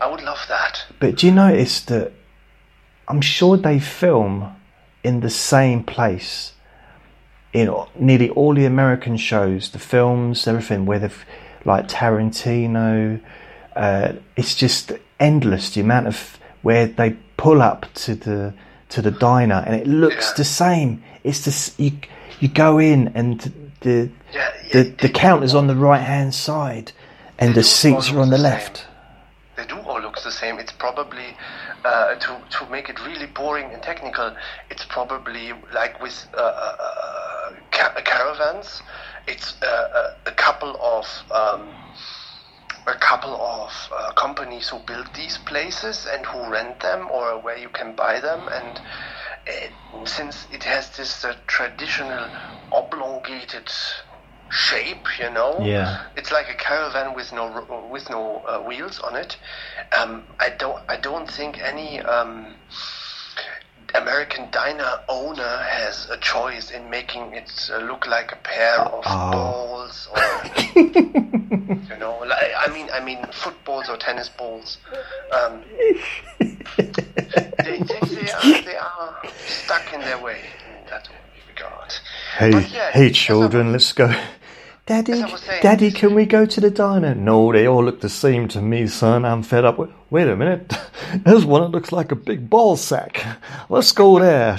I would love that. But do you notice that I'm sure they film in the same place in nearly all the American shows, the films, everything, where they've like Tarantino. Uh, it's just endless the amount of where they pull up to the to the diner and it looks Yeah. the same. It's just you you go in and the Yeah, the, yeah, the they- counter's on the right hand side and the seats are on the the left. They do all look the same. It's probably uh, to to make it really boring and technical. It's probably like with uh, uh, uh, ca- caravans. It's uh, a, a couple of um, a couple of uh, companies who build these places and who rent them or where you can buy them and. uh since it has this uh, traditional oblongated shape, you know, Yeah. it's like a caravan with no with no uh, wheels on it. Um, I don't I don't think any um, American diner owner has a choice in making it uh, look like a pair of Oh. balls or <laughs> you know like, I mean I mean footballs or tennis balls. Um, <laughs> they, they, they, are, they are stuck in their way in that regard. Hey, yeah, hey, I children, let's go. Daddy, As I was saying- Daddy, can we go to the diner? No, they all look the same to me, son. I'm fed up with. Wait a minute, <laughs> there's one that looks like a big ball sack. Let's go there.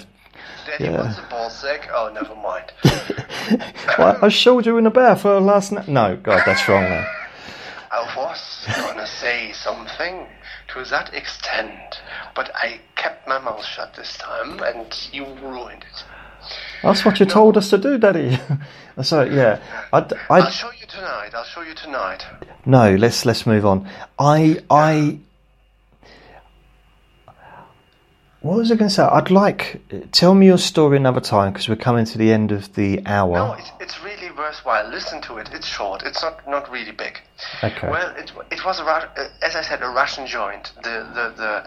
Daddy Yeah. wants a ball sack. Oh, never mind. <laughs> Well, I showed you in the bathroom uh, last night. No, God, that's wrong. Now. I was gonna say something to that extent, but I kept my mouth shut this time, and you ruined it. That's what you told us to do, Daddy. <laughs> so yeah, I, I'll I show you tonight. I'll show you tonight. no. Let's let's move on. I I. What was I going to say? I'd like tell me your story another time because we're coming to the end of the hour. No, it's, it's really worthwhile. Listen to it. It's short. It's not not really big. Okay. Well, it, it was a uh, as I said a Russian joint. The the the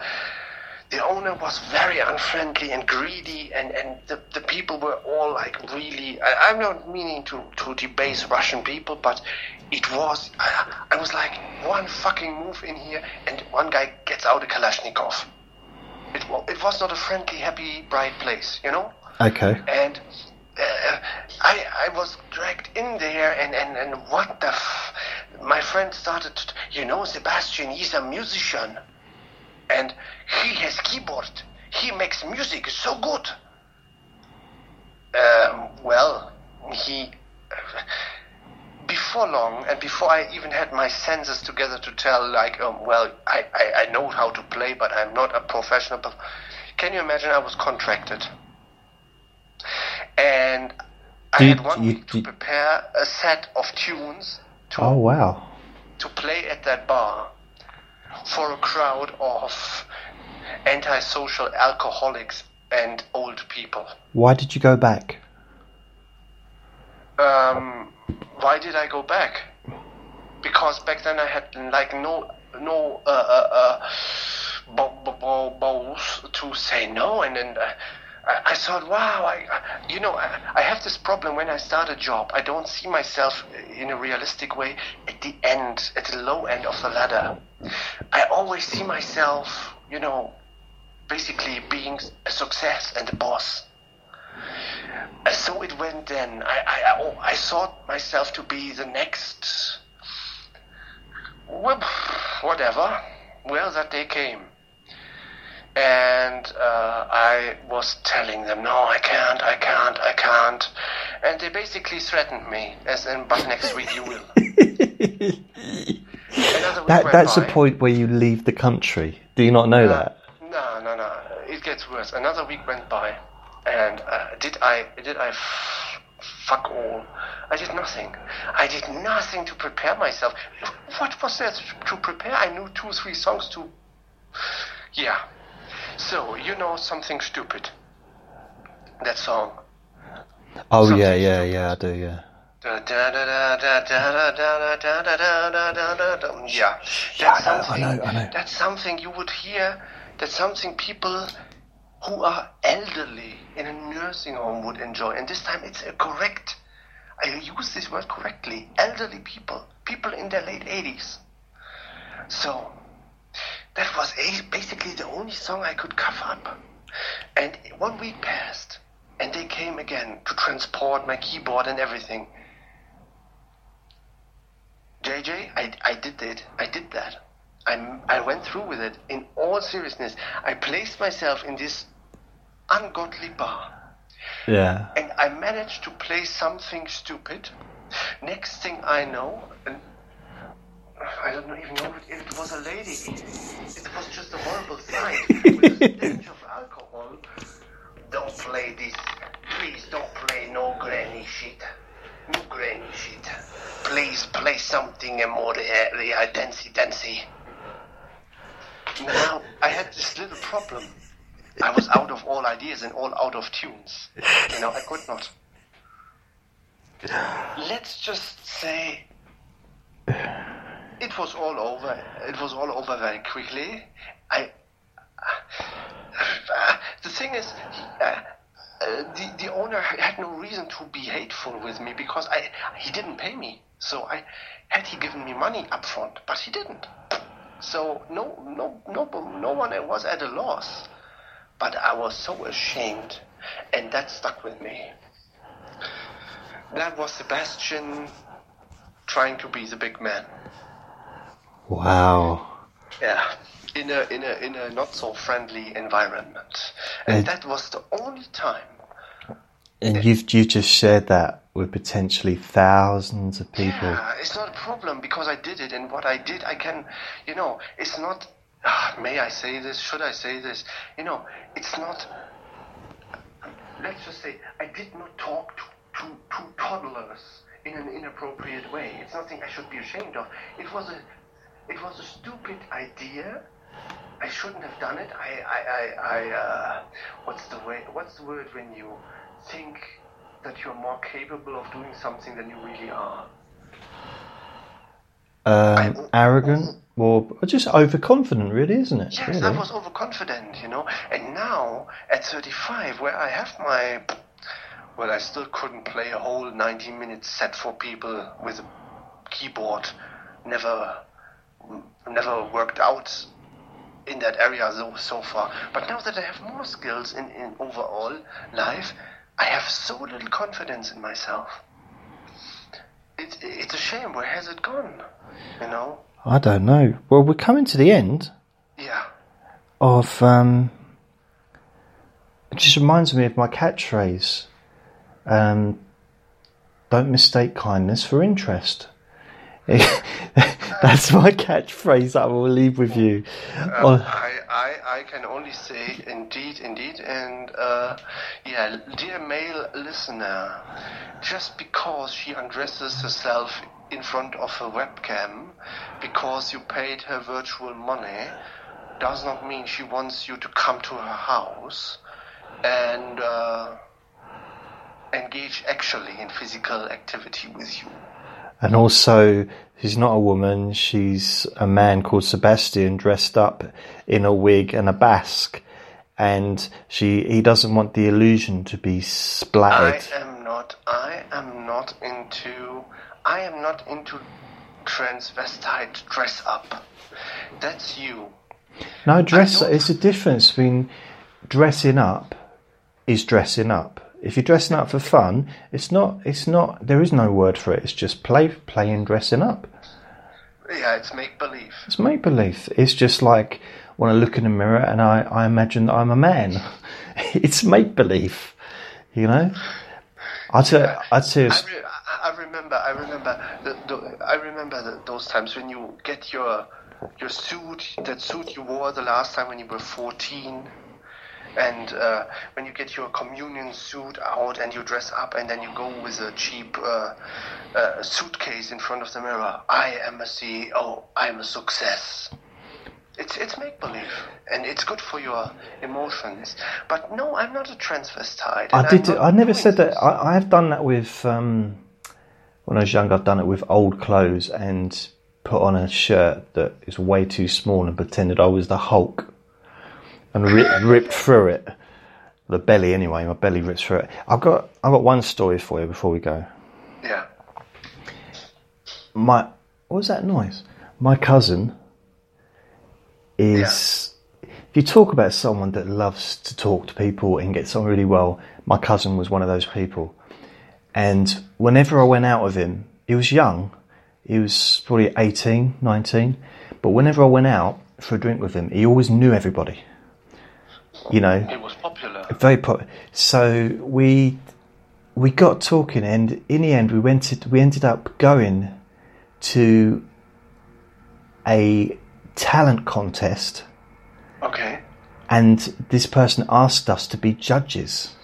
the owner was very unfriendly and greedy, and, and the, the people were all like really. I, I'm not meaning to, to debase Russian people, but it was. I, I was like, one fucking move in here, and one guy gets out a Kalashnikov. It, it was not a friendly, happy, bright place, you know? Okay. and uh, I I was dragged in there, and and and what the, f- my friend started. To, you know, Sebastian, he's a musician, and he has keyboard. He makes music so good. Um, well, he. Before long, and before I even had my senses together to tell, like, um, well, I, I, I know how to play, but I'm not a professional. But can you imagine? I was contracted and I you- had one you- week to you- prepare a set of tunes to Oh wow. to play at that bar for a crowd of antisocial alcoholics and old people. Why did you go back? Um, why did I go back? Because back then I had like no no uh, uh, uh, balls to say no, and then uh, I, thought, wow, I, you know, I, have this problem when I start a job. I don't see myself eh, in a realistic way at the end, at the low end of the ladder. I always see myself, you know, basically being a success and a boss. So it went then. I, I, I, oh, I thought myself to be the next. <sighs> Whatever. Well, that day came. And uh, I was telling them, no, I can't, I can't, I can't. And they basically threatened me, as in, but next week you will. <laughs> That went that's the point where you leave the country. Do you not know that? No, no, no. It gets worse. Another week went by, and uh, did I did I f- fuck all? I did nothing. I did nothing to prepare myself. What was there to prepare? I knew two, three songs to. Yeah. So, you know something stupid. That song. Oh something yeah, yeah, stupid. yeah, I do, yeah. Yeah, that's something. I know, I know. That's something you would hear. That's something people who are elderly in a nursing home would enjoy. And this time, it's a correct. I use this word correctly. Elderly people, people in their late eighties. So that was basically the only song I could cover up. And one week passed, and they came again to transport my keyboard and everything. JJ, I, I did it. I did that. I, I went through with it in all seriousness. I placed myself in this ungodly bar Yeah. and I managed to play something stupid. Next thing I know, I don't even know if it was a lady. It was just a horrible <laughs> sight with a stench of alcohol. Don't play this. Please don't play no granny shit. No granny shit. Please play something more uh, real dancey dancey. Now I had this little problem. I was out of all ideas and all out of tunes. You know, I could not. Let's just say it was all over. It was all over very quickly. I. Uh, <sighs> the thing is, uh, uh, the the owner had no reason to be hateful with me because I he didn't pay me. So I had he given me money up front, but he didn't. So no no no no one was at a loss. But I was so ashamed, and that stuck with me. That was Sebastian trying to be the big man. Wow. Yeah, in a in a in a not so friendly environment, and And- that was the only time. And you've you just shared that with potentially thousands of people. Yeah, it's not a problem because I did it, and what I did, I can, you know, it's not. ah, may I say this? Should I say this? You know, it's not. Let's just say I did not talk to to, to toddlers in an inappropriate way. It's nothing I should be ashamed of. It was a, it was a stupid idea. I shouldn't have done it. I, I, I, I uh, what's the way? What's the word when you think that you're more capable of doing something than you really are? Um, arrogant, or just overconfident, really, isn't it? Yes, really? I was overconfident, you know. And now, at 35, where I have my. Well, I still couldn't play a whole 90 minute set for people with a keyboard. Never. Never worked out in that area so, so far. But now that I have more skills in, in overall life, I have so little confidence in myself. It, it's a shame. Where has it gone? You know? I don't know. Well, we're coming to the end Yeah. of. Um, it just reminds me of my catchphrase. Um, don't mistake kindness for interest. <laughs> That's my catchphrase I will leave with you. Oh, I, I, I can only say indeed, indeed, and uh, yeah, dear male listener, just because she undresses herself in front of a webcam, because you paid her virtual money, does not mean she wants you to come to her house and uh, engage actually in physical activity with you. And also, she's not a woman, she's a man called Sebastian dressed up in a wig and a basque. And she, he doesn't want the illusion to be splattered. I am not. I am not into. I am not into transvestite dress up. That's you. No, dress. It's a difference between dressing up is dressing up. If you're dressing up for fun, it's not. It's not. There is no word for it. It's just play, playing, dressing up. Yeah, it's make believe. It's make believe. It's just like when I look in the mirror and I, I imagine that I'm a man. <laughs> it's make believe. You know. I tell. I tell. you- I, re- I- I remember. I remember. The, the, I remember the, those times when you get your your suit, that suit you wore the last time when you were fourteen. And uh, when you get your communion suit out and you dress up and then you go with a cheap uh, uh, suitcase in front of the mirror, I am a CEO, I am a success. It's it's make believe and it's good for your emotions. But no, I'm not a transvestite. I did. I never said that. I, I have done that with um, when I was young. I've done it with old clothes and put on a shirt that is way too small and pretended I was the Hulk and ri- ripped through it. The belly, anyway. My belly rips through it. I've got. I've got one story for you before we go. Yeah. My what was that noise? My cousin is. If you talk about someone that loves to talk to people and gets on really well, my cousin was one of those people. And whenever I went out with him, he was young. He was probably 18, 19. But whenever I went out for a drink with him, he always knew everybody. You know, It was popular. very pop. So we we got talking, and in the end, we went. To, we ended up going to a talent contest, Okay. and this person asked us to be judges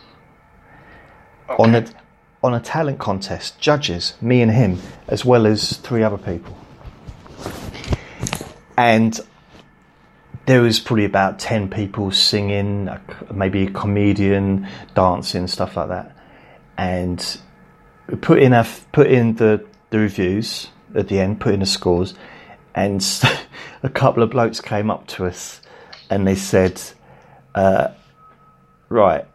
okay. on a on a talent contest. Judges, me and him, as well as three other people, and. There was probably about ten people singing, maybe a comedian, dancing, stuff like that. and we put in our, put in the, the reviews at the end, put in the scores, and <laughs> a couple of blokes came up to us and they said, uh, "Right,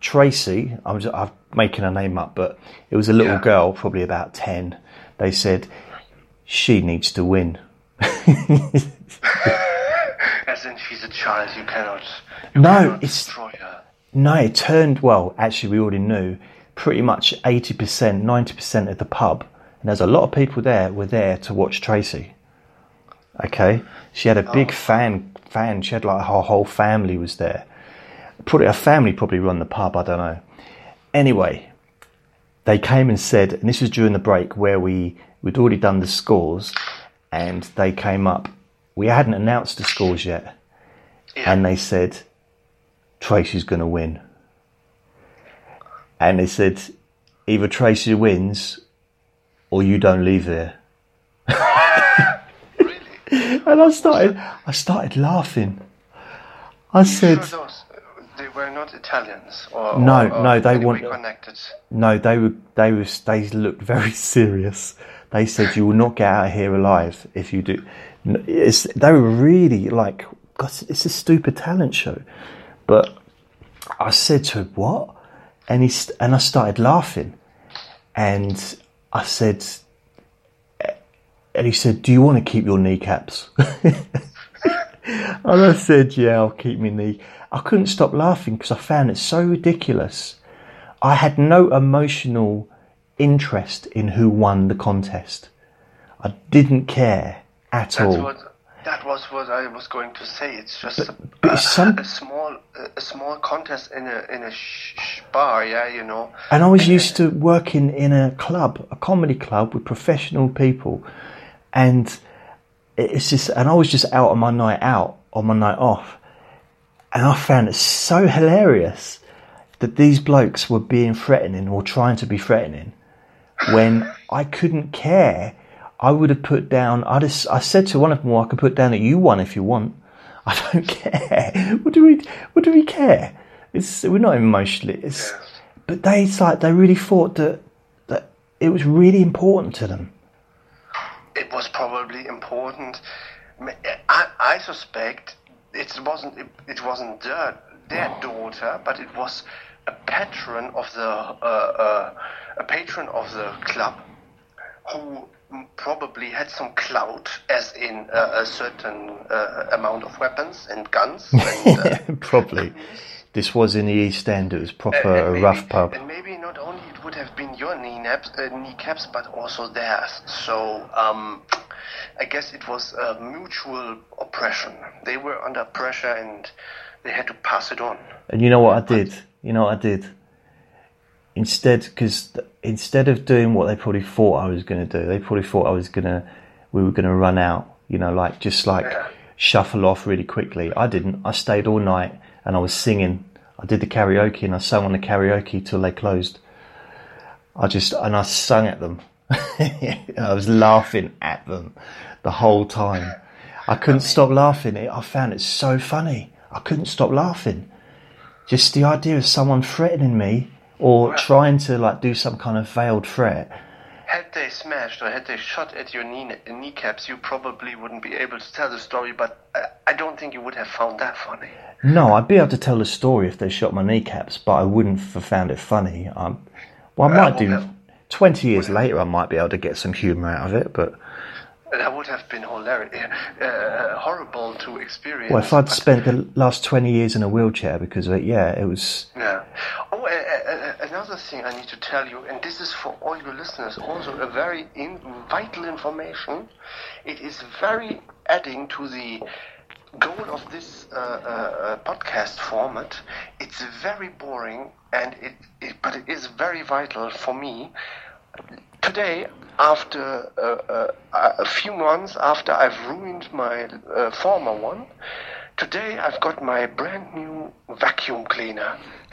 Tracy, I'm, just, I'm making her name up, but it was a little Yeah. girl, probably about ten. They said she needs to win." <laughs> As in, she's a child. You cannot. You No, cannot it's- destroy her. No, it turned well. Actually, we already knew pretty much eighty percent, ninety percent of the pub, and there's a lot of people there were there to watch Tracy. Okay, she had a big oh. fan. Fan. She had like her whole family was there. Probably her family probably run the pub. I don't know. Anyway, they came and said, and this was during the break where we we'd already done the scores, and they came up. We hadn't announced the scores yet, Yeah. and they said Tracy's going to win. And they said either Tracy wins or you don't leave there. <laughs> really? And I started, I started laughing. I said, Sure those, uh, they were not Italians, or No, or, or no, they want- connected. no, they were, they were, they looked very <laughs> serious. They said you will not get out of here alive if you do. It's, they were really like, God, it's a stupid talent show. But I said to him, "What?" And he st- and I started laughing, and I said, and he said, "Do you want to keep your kneecaps?" <laughs> and I said, "Yeah, I'll keep my knee." I couldn't stop laughing because I found it so ridiculous. I had no emotional interest in who won the contest. I didn't care at That's all. what that was what I was going to say. It's just a, but it's some- a small a small contest in a in a sh- sh- bar, yeah, you know. And I was used to working in a club, a comedy club with professional people, and it's just, and I was just out on my night out, on my night off, and I found it so hilarious that these blokes were being threatening or trying to be threatening when I couldn't care. I would have put down. I just, I said to one of them, well, "I can put down that you won if you want. <laughs> I don't care. What do we? What do we care? It's we're not emotionally. It's, but they, it's like they really thought that that it was really important to them. it was probably important. I, I suspect it wasn't it, it wasn't their, their daughter, but it was a patron of the uh, uh, a patron of the club who probably had some clout, as in uh, a certain uh, amount of weapons and guns. <laughs> And, uh, Probably. This was in the East End. It was proper and a maybe- rough pub. And maybe not only it would have been your kneecaps, uh, kneecaps but also theirs. So um, I guess it was a mutual oppression. They were under pressure and they had to pass it on. And you know what I did? You know what I did? Instead, because instead of doing what they probably thought I was going to do, they probably thought I was going to, we were going to run out. You know, like just like shuffle off really quickly. I didn't. I stayed all night and I was singing. I did the karaoke and I sang on the karaoke till they closed. I just and I sung at them. <laughs> I was laughing at them the whole time. I couldn't stop laughing. I found it so funny. I couldn't stop laughing. Just the idea of someone threatening me or trying to like do some kind of veiled threat. Had they smashed or had they shot at your knee, kneecaps, you probably wouldn't be able to tell the story, but uh, I don't think you would have found that funny. No, I'd be able to tell the story if they shot my kneecaps, but I wouldn't have found it funny. Um, well, I might do. well, Twenty years later, I might be able to get some humour out of it, but That would have been hilarious, uh, horrible to experience. well, if I'd spent the last twenty years in a wheelchair because of it, yeah, it was. Yeah. Oh, uh, uh, uh, another thing I need to tell you, and this is for all your listeners, also a very in- vital information. It is very adding to the goal of this uh, uh, uh, podcast format. It's very boring, and it, it but it is very vital for me. Today, after uh, uh, a few months after I've ruined my uh, former one, today I've got my brand new vacuum cleaner <laughs>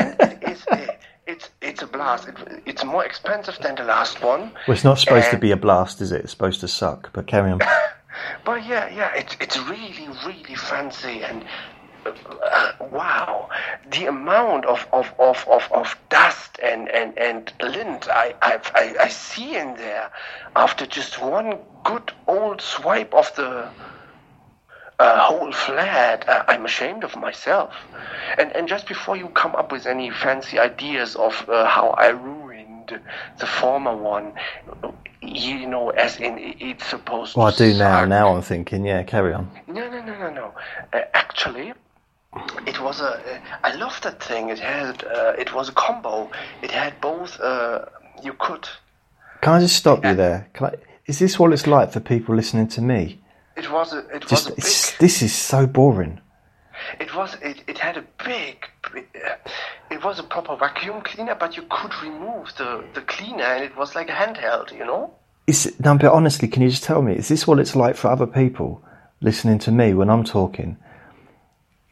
and it is a, it's it's a blast. It, it's more expensive than the last one. Well, it's not supposed to be a blast, is it? It's supposed to suck. But carry on. <laughs> But yeah, yeah, it's it's really really fancy and. Wow, the amount of, of, of, of, of dust and, and, and lint I, I, I, I see in there after just one good old swipe of the uh, whole flat, uh, I'm ashamed of myself. And and just before you come up with any fancy ideas of uh, how I ruined the former one, you know, as in it's supposed Well, I do now. Now I'm thinking, yeah, carry on. No, no, no, no, no. Uh, actually, it was a. I love that thing. It had. Uh, it was a combo. It had both. Uh, you could. Can I just stop you there? Can I, is this what it's like for people listening to me? It was a. It Just was a big. this is so boring. It was. It, it had a big. It was a proper vacuum cleaner, but you could remove the the cleaner, and it was like a handheld. You know. Is it, no, but honestly, can you just tell me? Is this what it's like for other people listening to me when I'm talking?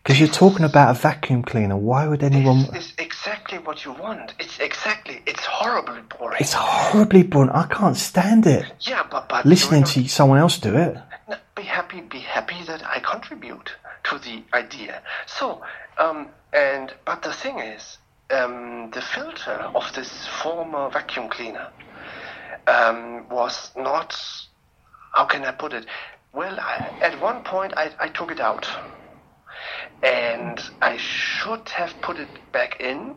Because you're talking about a vacuum cleaner. Why would anyone? This is exactly what you want. It's exactly. It's horribly boring. It's horribly boring. I can't stand it. yeah, but but Listening to someone else do it. No, be happy be happy that I contribute to the idea. So, um, and but the thing is, um, the filter of this former vacuum cleaner, um, was not. How can I put it? Well, I, at one point I, I took it out. And I should have put it back in.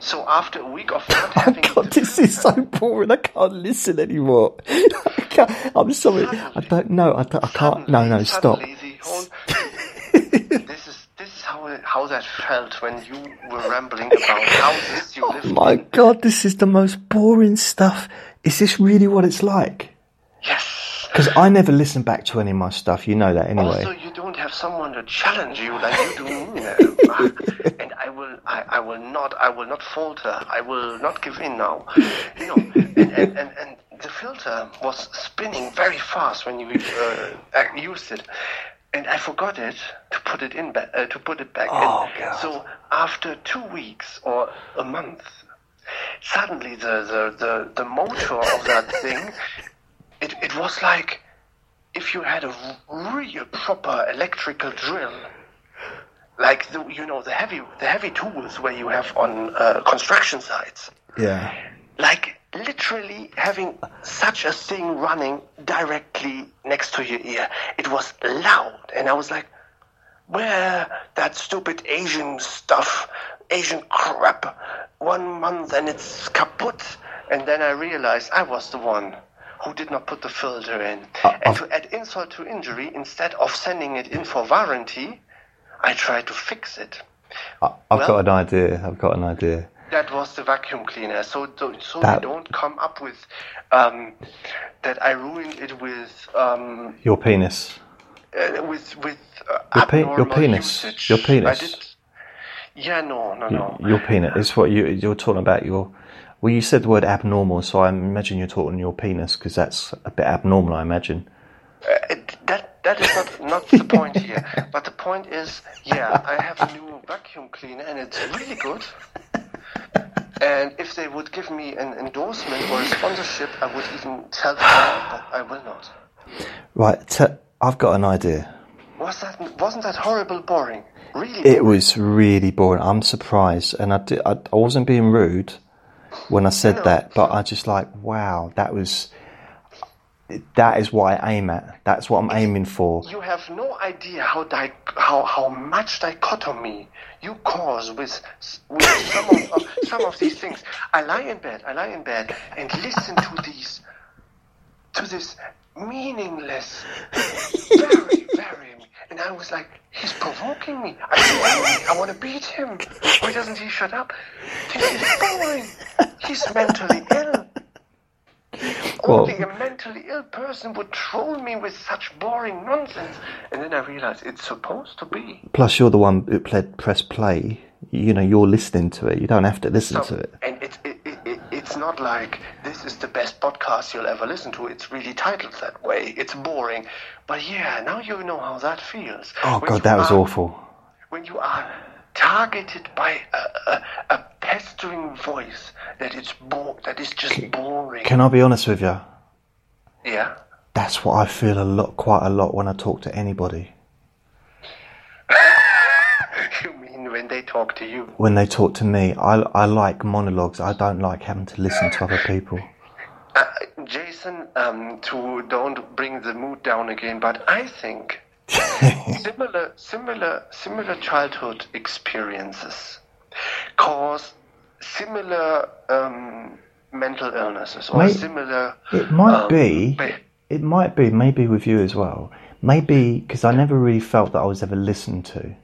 So after a week of not <laughs> Oh having God, this is so <laughs> boring. I can't listen anymore. <laughs> I I'm sorry. I don't know. I, don't, I can't. No, no, stop. Whole- this is this is how how that felt when you were rambling about this you Oh lived. my God, this is the most boring stuff. Is this really what it's like? Yes. Because I never listen back to any of my stuff. You know that anyway. Also, you don't have someone to challenge you like you do me. now. <laughs> and I will, I, I will not, I will not falter. I will not give in now. You know, and, and, and, and the filter was spinning very fast when you uh, used it, and I forgot it to put it in, ba- uh, to put it back Oh, in. God. So after two weeks or a month, suddenly the the, the, the motor of that thing, it, it was like if you had a real proper electrical drill, like the you know the heavy the heavy tools where you have on uh, construction sites, yeah. like literally having such a thing running directly next to your ear. It was loud, and I was like, "Where that stupid Asian stuff, Asian crap? One month and it's kaput." And then I realized I was the one who did not put the filter in. Uh, and to add insult to injury, instead of sending it in for warranty, I tried to fix it. I, I've Well- got an idea. I've got an idea. That was the vacuum cleaner. So, so, so That- you don't come up with um, that I ruined it with um, Your penis. uh, with with uh, Your pe- your penis. usage. Your penis. Yeah, no, no, no. Your penis is what you you're talking about. Your well, you said the word abnormal, so I imagine you're talking your penis because that's a bit abnormal. I imagine. Uh, that that is not not the point here. But the point is, yeah, I have a new vacuum cleaner and it's really good. And if they would give me an endorsement or a sponsorship, I would even tell them, but I will not. Right, t- I've got an idea. Was that wasn't that horrible boring? Really? It was really boring. I'm surprised, and I, di- I, I wasn't being rude when I said that, but I just like, wow, that was. That is what I aim at. That's what I'm aiming for. You have no idea how di- how how much dichotomy you cause with, with some of, of <laughs> some of these things. I lie in bed, I lie in bed and listen to these to this meaningless, <laughs> very very, and I was like, he's provoking me. I. I want to beat him. Why doesn't he shut up? This is boring. He's mentally ill. Well- Only a mentally ill person would troll me with such boring nonsense. And then I realized it's supposed to be. Plus, you're the one who played press play. You know, you're listening to it. You don't have to listen to it. And it, it's not like this is the best podcast you'll ever listen to. It's really titled that way. It's boring. But yeah, now you know how that feels. Oh When god, that was are- awful. When you are targeted by a, a, a pestering voice that is bo- that is just boring. Can I be honest with you? yeah. That's what I feel a lot, quite a lot when I talk to anybody. You mean when they talk to you? When they talk to me, I, I like monologues. I don't like having to listen to other people. Uh, Jason, um, to don't bring the mood down again, but I think <laughs> similar, similar, similar childhood experiences cause similar um, mental illnesses or May- similar. It might um, be. be- It might be. Maybe with you as well. Maybe because I never really felt that I was ever listened to.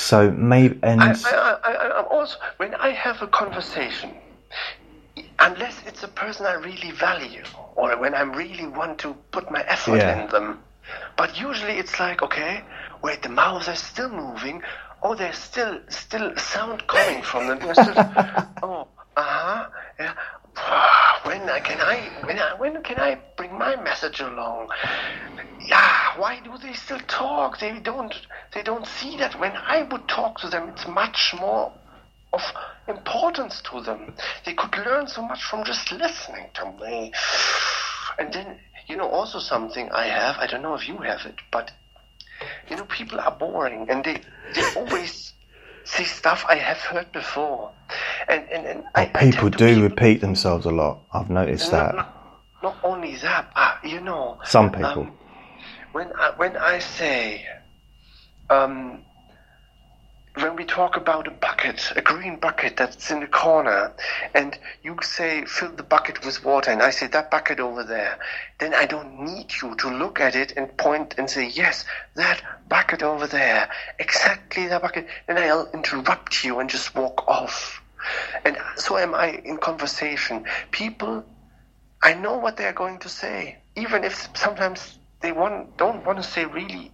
So maybe and I, I, I, I'm also when I have a conversation, unless it's a person I really value or when I really want to put my effort Yeah. in them. But usually it's like, okay, wait, the mouths are still moving. Oh, there's still still sound coming from them. Still, <laughs> oh, uh huh. Yeah. When can I when I, when can I bring my message along? Yeah. Why do they still talk? They don't they don't see that when I would talk to them, it's much more of importance to them. They could learn so much from just listening to me. And then, you know, also something I have, I don't know if you have it, but, you know, people are boring and they, they always see stuff I have heard before, and and, and I, Well, I people to do keep- repeat themselves a lot. I've noticed No, that. no, Not only that, uh, you know. Some people. um, when I, when I say, um, when we talk about a bucket, a green bucket that's in the corner, and you say fill the bucket with water, and I say that bucket over there, then I don't need you to look at it and point and say yes, that bucket over there, exactly that bucket. Then I'll interrupt you and just walk off. And so am I in conversation. People I know what they're going to say, even if sometimes they want don't want to say really.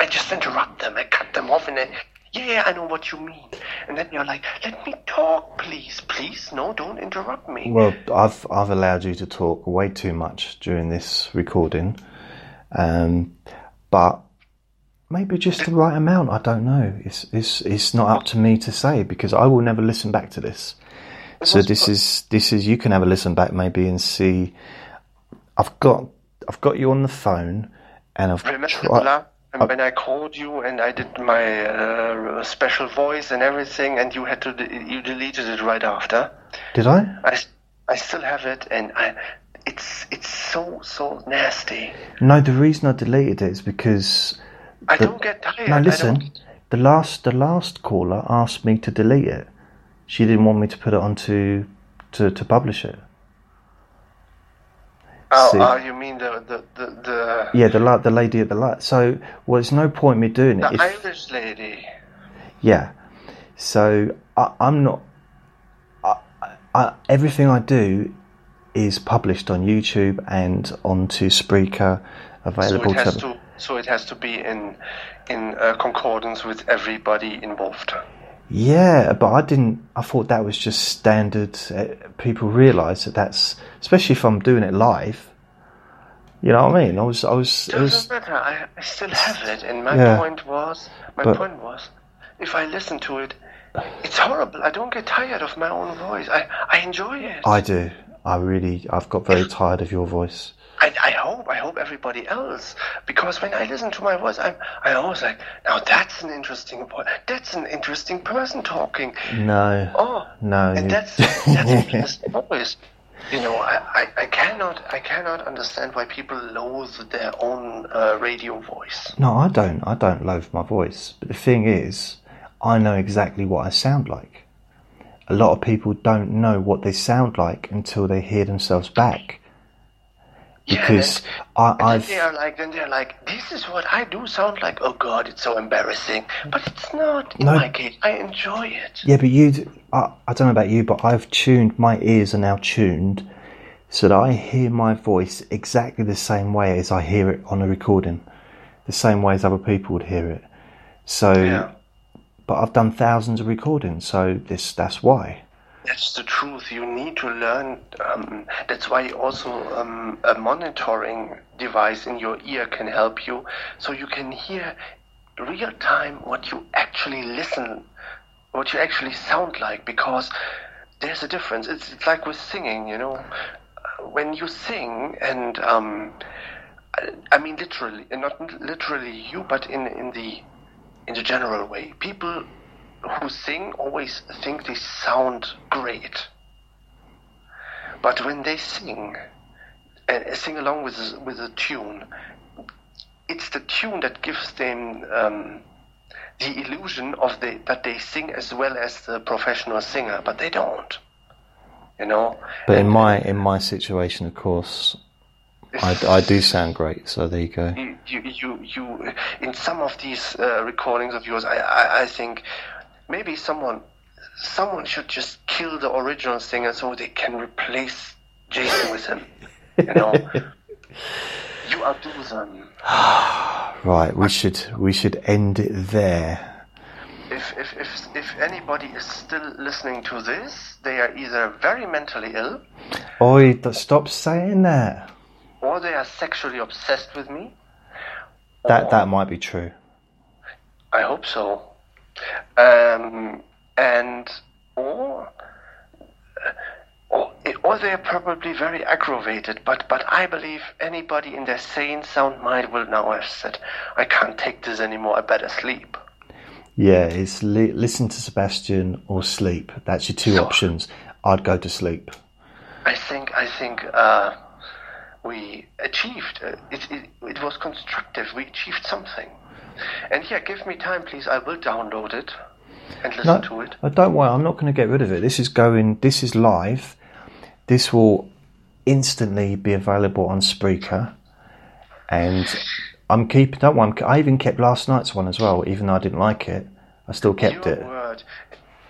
I just interrupt them. I cut them off, and then yeah, I know what you mean. And then you're like, let me talk, please, please. No, don't interrupt me. Well, I've I've allowed you to talk way too much during this recording, um, but maybe just the right amount. I don't know. It's it's it's not up to me to say because I will never listen back to this. So this is this is you can have a listen back maybe and see. I've got I've got you on the phone, and I've tried. La- when I called you and I did my uh, special voice and everything, and you had to de- you deleted it right after. Did I? I, I still have it, and I it's it's so so nasty. No, the reason I deleted it is because I The- don't get tired. Now Listen, the last the last caller asked me to delete it. She didn't want me to put it onto to to publish it. Oh, oh, you mean the the the, the, Yeah, the la- the lady at the light. So, well, there's no point me doing it. the Irish lady? yeah. So I, I'm not. I, I, everything I do is published on YouTube and onto Spreaker, So available it has to. to so it has to be in in uh, concordance with everybody involved. Yeah, but I didn't. I thought that was just standard. Uh, people realise that that's, especially if I'm doing it live. You know what I mean? I was, I was, It doesn't matter. I, I still have it, and my Yeah. point was my But- point was if I listen to it, it's horrible. I don't get tired of my own voice. I I enjoy it. I do. I really. I've got very tired of your voice. I, I hope I hope everybody else because when I listen to my voice, I'm I always like now that's an interesting voice. That's an interesting person talking. No. Oh, No. and you- that's <laughs> that's interesting voice. You know, I, I, I cannot I cannot understand why people loathe their own uh, radio voice. No, I don't. I don't loathe my voice. But the thing is, I know exactly what I sound like. A lot of people don't know what they sound like until they hear themselves back. Yeah, Because and, I, then I've. they are like then they're like this is what I do sound like. Oh God, it's so embarrassing. But it's not in No. my case. I enjoy it. Yeah, but you. I, I don't know about you, but I've tuned. My ears are now tuned so that I hear my voice exactly the same way as I hear it on a recording, the same way as other people would hear it. So, Yeah. but I've done thousands of recordings, so this that's why. That's the truth. You need to learn. Um, that's why also um, a monitoring device in your ear can help you, so you can hear real time what you actually listen, what you actually sound like. Because there's a difference. It's, it's like with singing. You know, when you sing and um, I, I mean literally, not literally you, but in in the in the general way, people who sing always think they sound great. But when they sing and sing along with with a tune, it's the tune that gives them um, the illusion of the that they sing as well as the professional singer, but they don't. You know. But in my in my situation, of course, I, I do sound great. So there you go. you, you, you, you in some of these uh, recordings of yours, I, I, I think maybe someone, someone should just kill the original singer so they can replace Jason with him. You know, <laughs> you outdo them. Um, <sighs> right, we should we should end it there. If, if, if, if anybody is still listening to this, they are either very mentally ill, Oi, stop saying that. or they are sexually obsessed with me. That that might be true. I hope so. Um, and or or or they're probably very aggravated. But but I believe anybody in their sane, sound mind will now have said, "I can't take this anymore. I better sleep." Yeah, it's li- listen to Sebastian or sleep. That's your two So- options. I'd go to sleep. I think I think uh, we achieved. Uh, it, it it was constructive. We achieved something. And yeah, give me time, please. I will download it and listen No, to it. uh, don't worry. I'm not going to get rid of it. This is going. This is live. This will instantly be available on Spreaker, and I'm keeping. Don't worry. I'm, even kept last night's one as well, even though I didn't like it. I still kept Your it. word.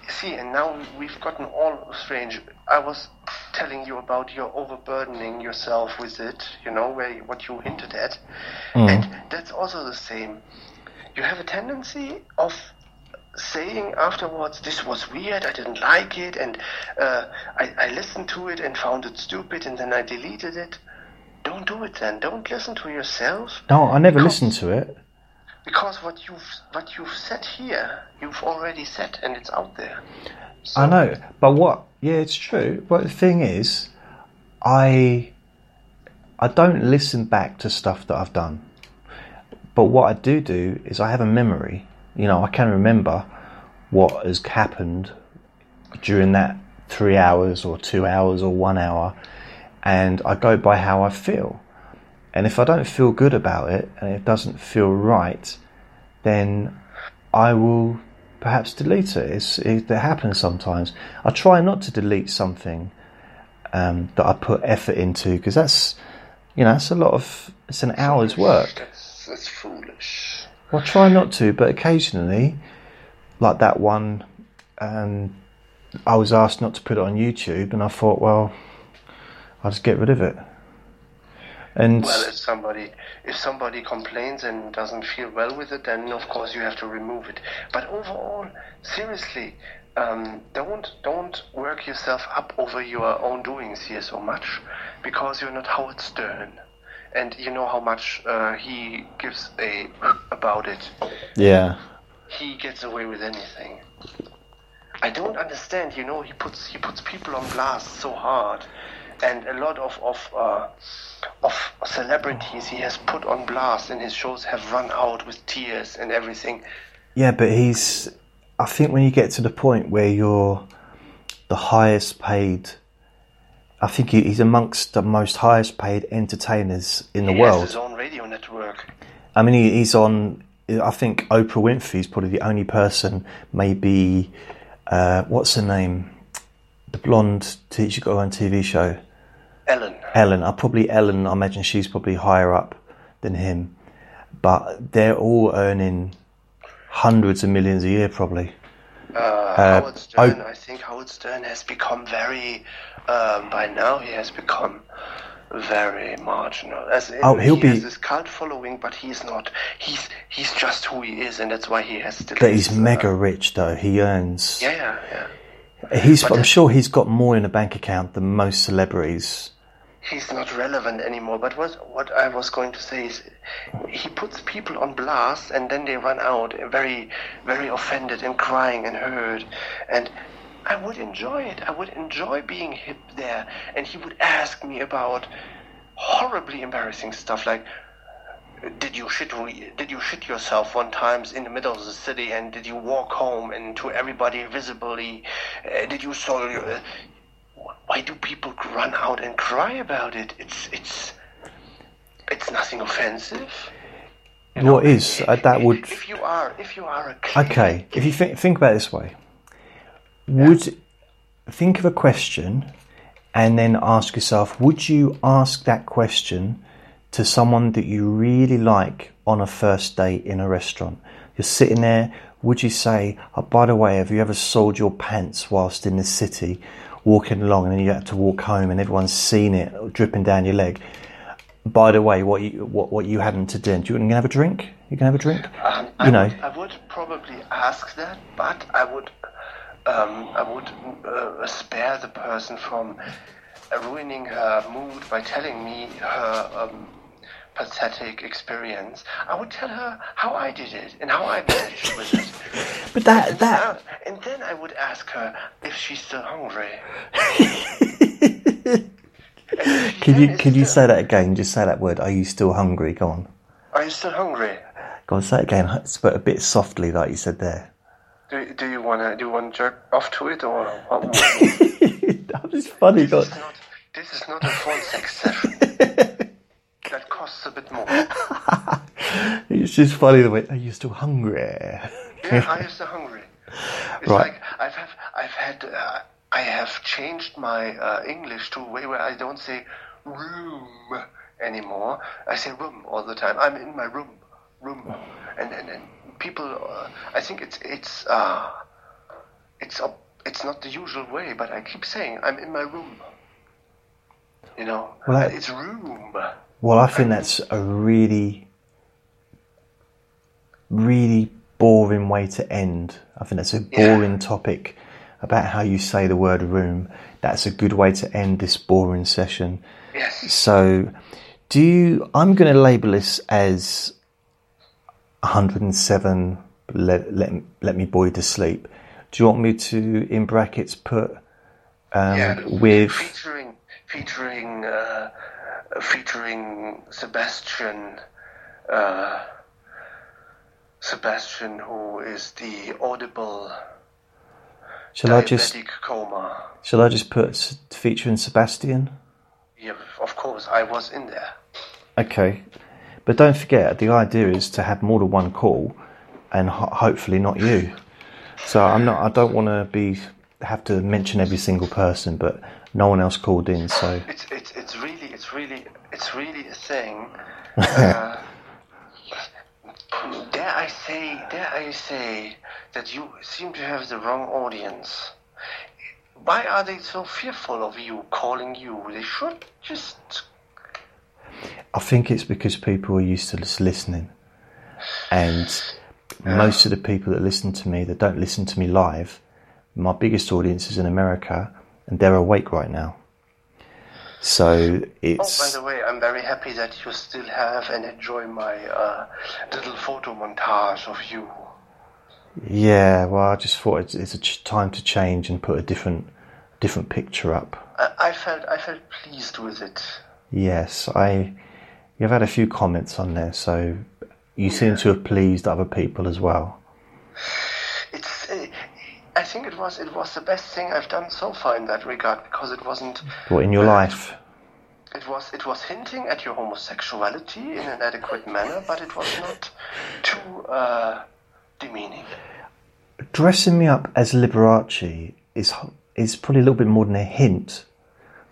See, and now we've gotten all strange. I was telling you about your overburdening yourself with it, you know, where what you hinted at. And that's also the same. You have a tendency of saying afterwards, this was weird, I didn't like it, and uh, I, I listened to it and found it stupid, and then I deleted it. Don't do it then. Don't listen to yourself. No, I never Because- listened to it. Because what you've what you've said here, you've already said, and it's out there. I know, but what? Yeah, it's true. But the thing is, I I don't listen back to stuff that I've done. But what I do do is I have a memory. You know, I can remember what has happened during that three hours or two hours or one hour, and I go by how I feel. And if I don't feel good about it and it doesn't feel right, then I will perhaps delete it. It's, it that happens sometimes. I try not to delete something um, that I put effort into because that's, you know, that's a lot of. It's an hour's work. That's, foolish. Well, I try not to, but occasionally, like that one, um, I was asked not to put it on YouTube, and I thought, well, I'll just get rid of it. And Well, if somebody if somebody complains and doesn't feel well with it, then of course you have to remove it. But overall, seriously, um, don't don't work yourself up over your own doings here so much, because you're not Howard Stern, and you know how much uh, he gives a about it. yeah, He gets away with anything. I don't understand. You know, he puts he puts people on blast so hard, and a lot of of uh, of celebrities he has put on blast, and his shows have run out with tears and everything. yeah, but he's. I think when you get to the point where you're the highest paid, I think he- he's amongst the most highest paid entertainers in the he world. has his own radio network. I mean, he, he's on. I think Oprah Winfrey's probably the only person, maybe, uh, what's her name? The blonde teacher got her own TV show. Ellen. Ellen. I probably Ellen. I imagine she's probably higher up than him, but they're all earning hundreds of millions a year, probably. Uh, Howard Stern, I think Howard Stern has become very, um, by now he has become very marginal. As in, Oh, he'll he be- has this cult following, but he's not. He's he's just who he is, and that's why he has still. But he's his, uh, mega rich, though. He earns. Yeah, yeah, yeah. He's. But I'm sure he's got more in a bank account than most celebrities. He's not relevant anymore. But what what I was going to say is, he puts people on blast, and then they run out very very offended and crying and hurt, and. I would enjoy it. I would enjoy being hip there, and he would ask me about horribly embarrassing stuff like, did you shit? Did you shit yourself one times in the middle of the city, and did you walk home and to everybody visibly? Uh, did you soil your? Uh, why do people run out and cry about it? It's it's it's nothing offensive. What is uh, that would If you are if you are a clean- Okay, if you think, think about it this way, would think of a question and then ask yourself: Would you ask that question to someone that you really like on a first date in a restaurant? You're sitting there. Would you say, oh, "By the way, have you ever sold your pants whilst in the city, walking along, and then you had to walk home, and everyone's seen it dripping down your leg?" By the way, what you what, what you hadn't to do? Do you want to have a drink? You can have a drink. Um, you I know. would, I would probably ask that, but I would, um, I would uh, spare the person from ruining her mood by telling me her um, pathetic experience. I would tell her how I did it and how I managed with it. <laughs> But that And, that uh, and then I would ask her if she's still hungry. <laughs> Can you can you say that again? Just say that word. Are you still hungry? Go on. Are you still hungry? Go on. Say it again, but a bit softly, like you said there. Do, do you wanna do you wanna jerk off to it or what? <laughs> that was funny. this, God. is not, this is not a phone sex session. That costs a bit more. <laughs> It's just funny the way. Are you still hungry? Yeah, I am so hungry. It's Right. like I've have I've had uh, I have changed my uh, English to a way where I don't say room anymore. I say room all the time. I'm in my room, room, and and, and people. Uh, I think it's it's uh, it's a, it's not the usual way, but I keep saying I'm in my room. You know, Well, I- it's room. Well, I think that's a really, really boring way to end. I think that's a boring topic about how you say the word room. That's a good way to end this boring session. Yes. So, do you? I'm going to label this as 107. Let, let let me boy to sleep. Do you want me to, in brackets, put um, Yeah, with? featuring featuring uh, featuring Sebastian uh, Sebastian who is the audible Shall I just? coma. Shall I just put featuring Sebastian? Yeah, of course, I was in there. Okay, but don't forget the idea is to have more than one call, and ho- hopefully not you. So I'm not. I don't want to be have to mention every single person, but no one else called in. So It's it's it's really it's really a thing. <laughs> Uh, dare I say dare I say that you seem to have the wrong audience. Why are they so fearful of you calling you? They should just I think it's because people are used to just listening, and most of the people that listen to me that don't listen to me live, my biggest audience is in America, and they're awake right now. So it's. Oh, by the way, I'm very happy that you still have and enjoy my uh, little photo montage of you. yeah. Well, I just thought it's, it's a ch- time to change and put a different different picture up. I, I felt I felt pleased with it. Yes, I. You've had a few comments on there, so you seem to have pleased other people as well. Uh, I think it was it was the best thing I've done so far in that regard because it wasn't. What in your life? It was it was hinting at your homosexuality in an adequate manner, but it was not too uh, demeaning. Dressing me up as Liberace is is probably a little bit more than a hint,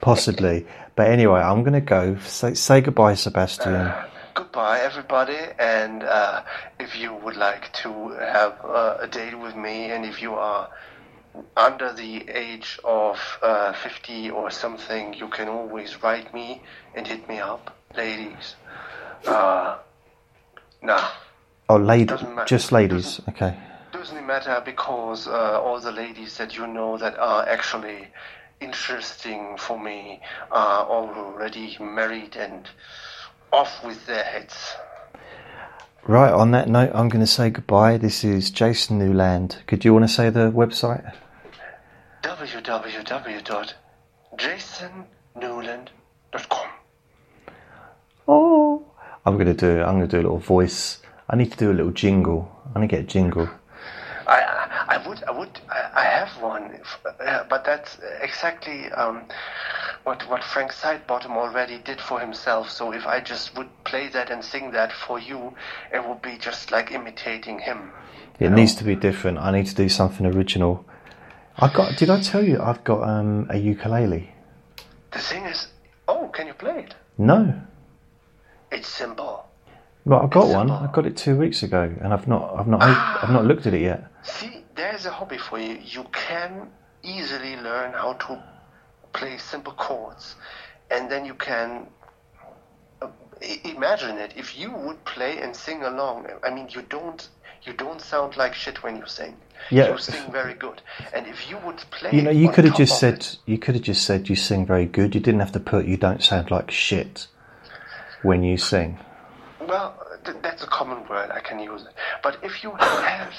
possibly. But anyway, I'm going to go. Say, say goodbye, Sebastian. Goodbye, everybody, and uh, if you would like to have uh, a date with me, and if you are under the age of uh, 50 or something, you can always write me and hit me up, ladies. Uh, nah, Oh, ladies. doesn't just ladies. Okay. doesn't matter because uh, all the ladies that you know that are actually interesting for me are already married and off with their heads. Right. On that note, I'm going to say goodbye. This is Jason Newland. Could you want to say the website? www.jasonnewland.com. Oh, I'm going to do. I'm going to do a little voice. I need to do a little jingle. I need to get a jingle. I, I I would, I would, I, have one, uh, but that's exactly um, what what Frank Sidebottom already did for himself. So if I just would play that and sing that for you, it would be just like imitating him. It needs to be different. I need to do something original. I got. Did I tell you I've got um, a ukulele? The thing is, oh, can you play it? No. It's simple. Right, I've got It's one. simple. I got it two weeks ago, and I've not. I've not. I've not looked at it yet. See, there's a hobby for you. You can easily learn how to play simple chords, and then you can uh, imagine it. If you would play and sing along, I mean, you don't. You don't sound like shit when you sing. Yeah. You sing very good. And if you would play, You know, you could have just said. it- You could have just said you sing very good. You didn't have to put. You don't sound like shit when you sing. Well, th- that's a common word. I can use it. But if you have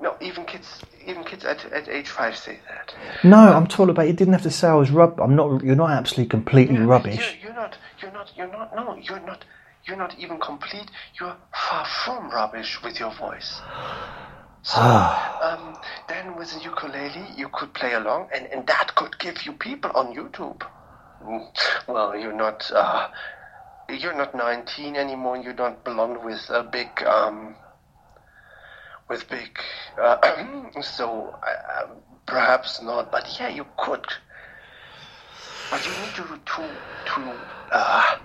no, even kids, even kids at, at age five say that. No, I'm talking about. You didn't have to say I was rub. I'm not. You're not absolutely completely rubbish. You're, you're not. You're not. You're not. No, you're not. You're not even complete. You're far from rubbish with your voice. So <sighs> um, then with the ukulele, you could play along, and, and that could give you people on YouTube. Mm, Well, you're not uh, you're not 19 anymore. You don't belong with a big um, with big. Uh, <clears throat> so uh, um, perhaps not, but yeah, you could. But you need to to to uh,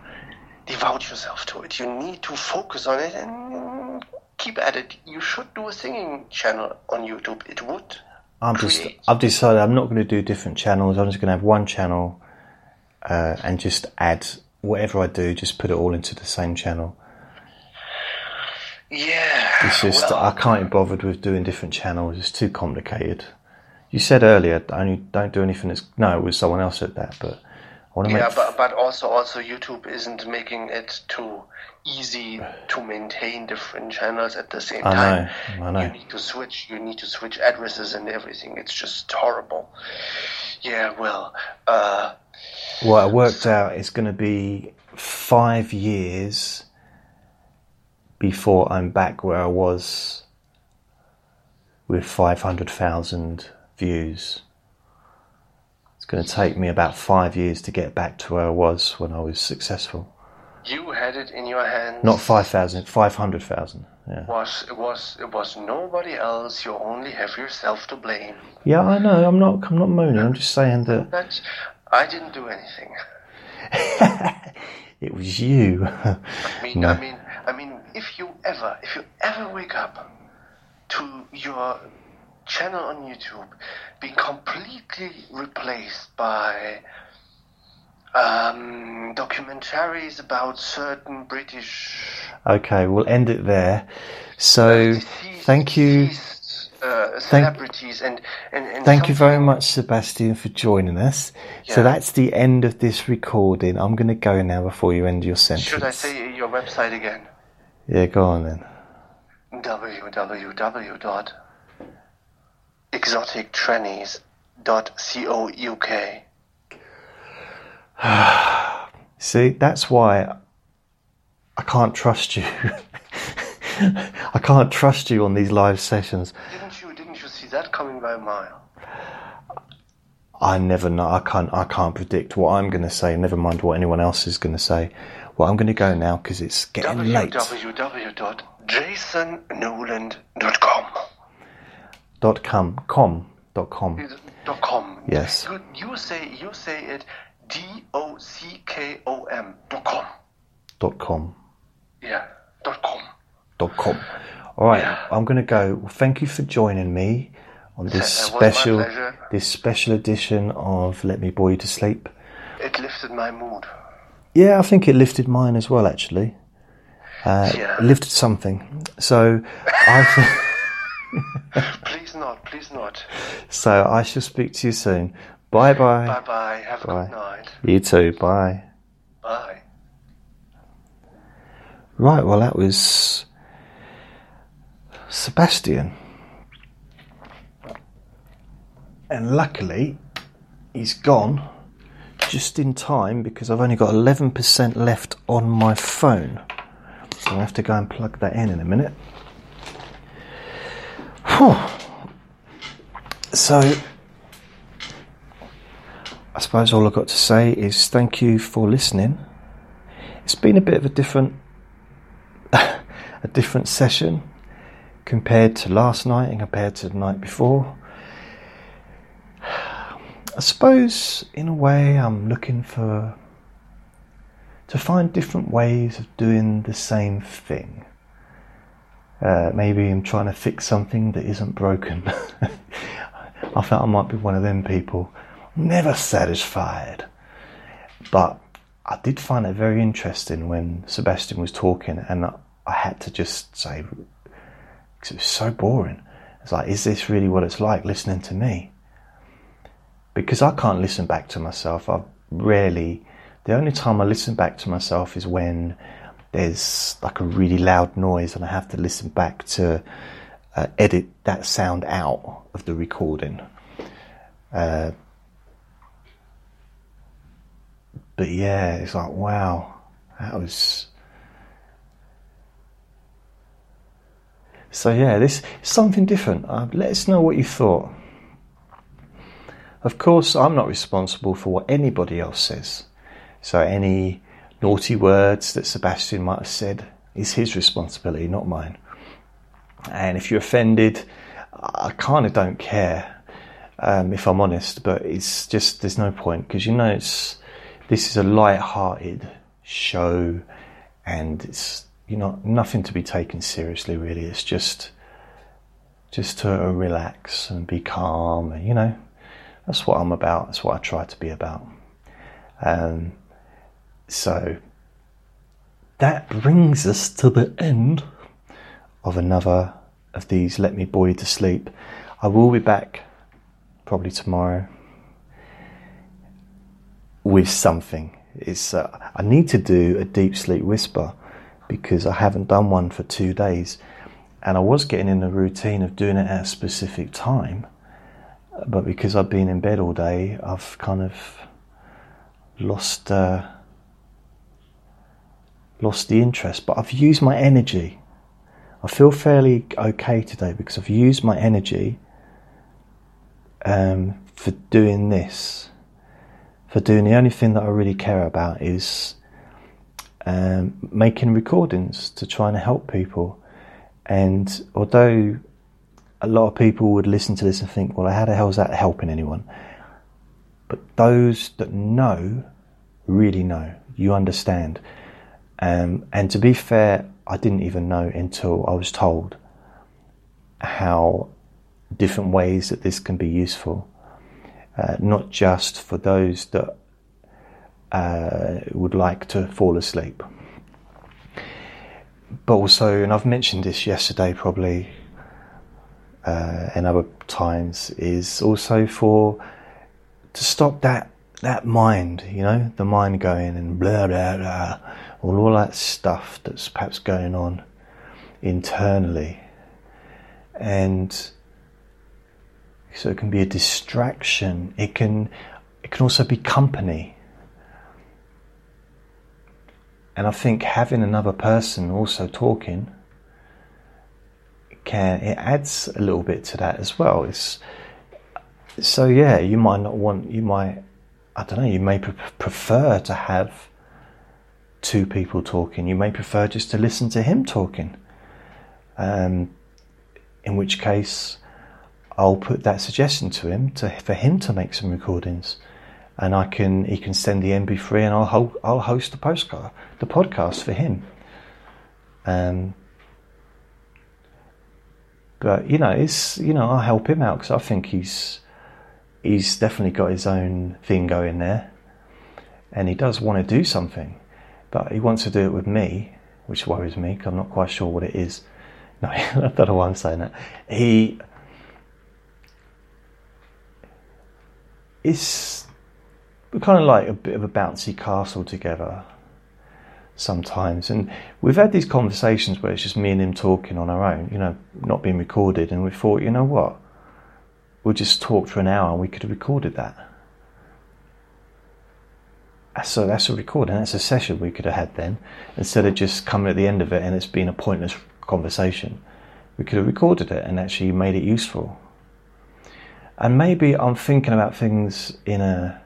devote yourself to it. You need to focus on it and keep at it. You should do a singing channel on YouTube. It would. I'm just. create- I've decided I'm not going to do different channels. I'm just going to have one channel, uh, and just add whatever I do. Just put it all into the same channel. Yeah. It's just well, I can't be bothered with doing different channels. It's too complicated. You said earlier, only don't do anything that's no. It was someone else said that, but I want to make. Yeah, but but also also YouTube isn't making it too easy to maintain different channels at the same I time. know, I know. You need to switch. You need to switch addresses and everything. It's just horrible. Yeah. Well. Uh. What I worked out is going to be five years before I'm back where I was with 500,000 views. It's going to take me about five years to get back to where I was when I was successful. You had it in your hands. Not 5,000, 500,000. Yeah. was it was it was nobody else. You only have yourself to blame. Yeah, I know. I'm not. I'm not moaning. I'm just saying that But I didn't do anything. <laughs> it was you. I mean, <laughs> No. I mean, I mean, if you ever, if you ever wake up to your channel on YouTube being completely replaced by um, documentaries about certain British okay, we'll end it there. So, deceased- thank you. deceased, uh, celebrities and, and, and Thank you very much, Sebastian, for joining us. So that's the end of this recording. I'm going to go now before you end your sentence. Should I say your website again? Yeah, go on then. www.exotictrannies.co.uk. <sighs> See, that's why I can't trust you. <laughs> I can't trust you on these live sessions. Didn't you? Didn't you see that coming by a mile? I never know. I can't. I can't predict what I'm going to say. Never mind what anyone else is going to say. Well, I'm going to go now because it's getting late. www.jasonnewland.com. Dot com. Com. Dot com. Dot com. Yes. You, you say you say it D O C K O M dot com. Dot com. Yeah. Dot com. dot com. All right, Yeah. I'm going to go. Well, thank you for joining me on this special this special edition of Let Me Bore You to Sleep. It lifted my mood. Yeah, I think it lifted mine as well. Actually, uh, Yeah. lifted something. So I <laughs> Please not. Please not. so I shall speak to you soon. Bye Bye bye. bye. Have a Bye. good night. You too. Bye. Bye. Right. Well, that was Sebastian, and luckily he's gone just in time because I've only got 11% left on my phone. So I have to go and plug that in in a minute. Whew. So, I suppose all I've got to say is thank you for listening. It's been a bit of a different, <laughs> a different session compared to last night and compared to the night before. I suppose, in a way, I'm looking for to find different ways of doing the same thing. Uh, maybe I'm trying to fix something that isn't broken. <laughs> I felt I might be one of them people, never satisfied. But I did find it very interesting when Sebastian was talking, and I, had to just say, because it was so boring. It's like, is this really what it's like listening to me? Because I can't listen back to myself. I rarely. The only time I listen back to myself is when there's like a really loud noise and I have to listen back to uh, edit that sound out of the recording. Uh, but yeah, it's like, wow, that was. So yeah, this is something different. Uh, let us know what you thought. Of course, I'm not responsible for what anybody else says. So any naughty words that Sebastian might have said is his responsibility, not mine. And if you're offended, I kind of don't care, um, if I'm honest. But it's just there's no point because you know it's this is a light-hearted show, and it's you know nothing to be taken seriously. Really, it's just just to relax and be calm. You know, that's what I'm about. That's what I try to be about. Um, so that brings us to the end of another of these Let Me You to Sleep. I will be back probably tomorrow with something. It's uh, I need to do a deep sleep whisper because I haven't done one for two days, and I was getting in the routine of doing it at a specific time, but because I've been in bed all day, I've kind of lost uh, lost the interest. But I've used my energy. I feel fairly okay today because I've used my energy um, for doing this for doing the only thing that I really care about is um, making recordings to try and help people. And although a lot of people would listen to this and think, well, how the hell is that helping anyone? But those that know really know, you understand. Um, and to be fair, I didn't even know until I was told how different ways that this can be useful uh, not just for those that uh, would like to fall asleep, but also, and I've mentioned this yesterday probably uh, and other times, is also for to stop that that mind, you know, the mind going and blah blah blah, all, all that stuff that's perhaps going on internally, and so it can be a distraction. It can it can also be company. And I think having another person also talking can it adds a little bit to that as well. It's so yeah, you might not want you might I don't know, you may pre- prefer to have two people talking. You may prefer just to listen to him talking. Um, in which case, I'll put that suggestion to him to, for him to make some recordings, and I can he can send the MP3 and I'll ho- I'll host the postcard the podcast for him. Um, but you know, it's you know I'll help him out because I think he's he's definitely got his own thing going there, and he does want to do something, but he wants to do it with me, which worries me because I'm not quite sure what it is. <laughs> No, I don't know why I'm saying that. He we're kind of like a bit of a bouncy castle together sometimes. And we've had these conversations where it's just me and him talking on our own, you know, not being recorded. And we thought, you know what? We'll just talk for an hour and we could have recorded that. So that's a recording, that's a session we could have had then. Instead of just coming at the end of it and it's been a pointless conversation, we could have recorded it and actually made it useful. And maybe I'm thinking about things in a.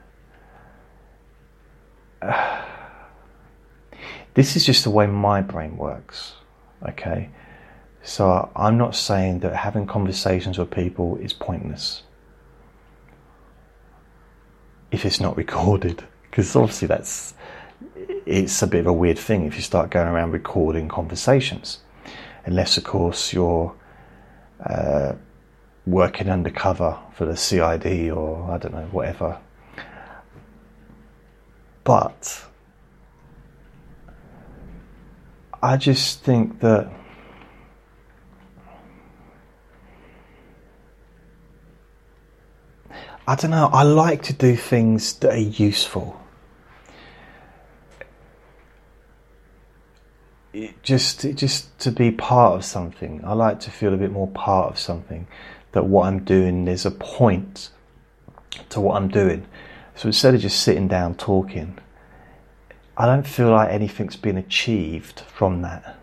Uh, this is just the way my brain works, okay? So I'm not saying that having conversations with people is pointless if it's not recorded, because obviously that's it's a bit of a weird thing if you start going around recording conversations, unless of course you're uh, working undercover for the CID or I don't know, whatever. But I just think that I don't know, I like to do things that are useful. It just it just to be part of something. I like to feel a bit more part of something that what I'm doing, there's a point to what I'm doing. So instead of just sitting down talking, I don't feel like anything's been achieved from that.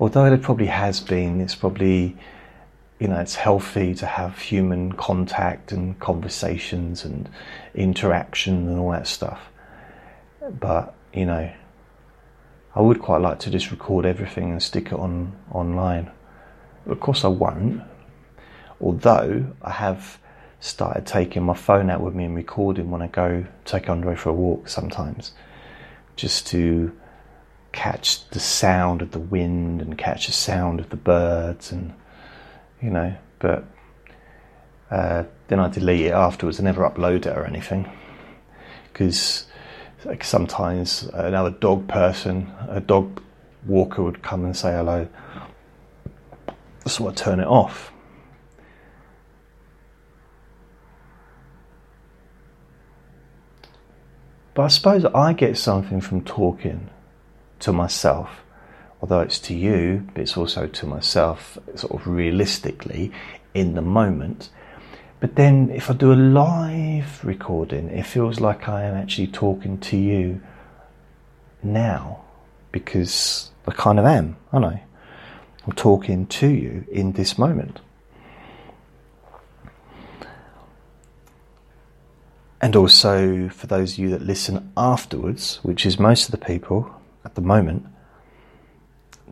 although there probably has been, it's probably you know it's healthy to have human contact and conversations and interaction and all that stuff. But you know, I would quite like to just record everything and stick it on online. Of course, I won't. Although I have started taking my phone out with me and recording when I go take Andre for a walk sometimes, just to catch the sound of the wind and catch the sound of the birds and you know. But uh, then I delete it afterwards. I never upload it or anything because like sometimes another dog person, a dog walker would come and say hello. So I turn it off. But I suppose I get something from talking to myself, although it's to you, but it's also to myself, sort of realistically in the moment. But then if I do a live recording, it feels like I am actually talking to you now because I kind of am, aren't I? I'm talking to you in this moment. And also for those of you that listen afterwards, which is most of the people at the moment,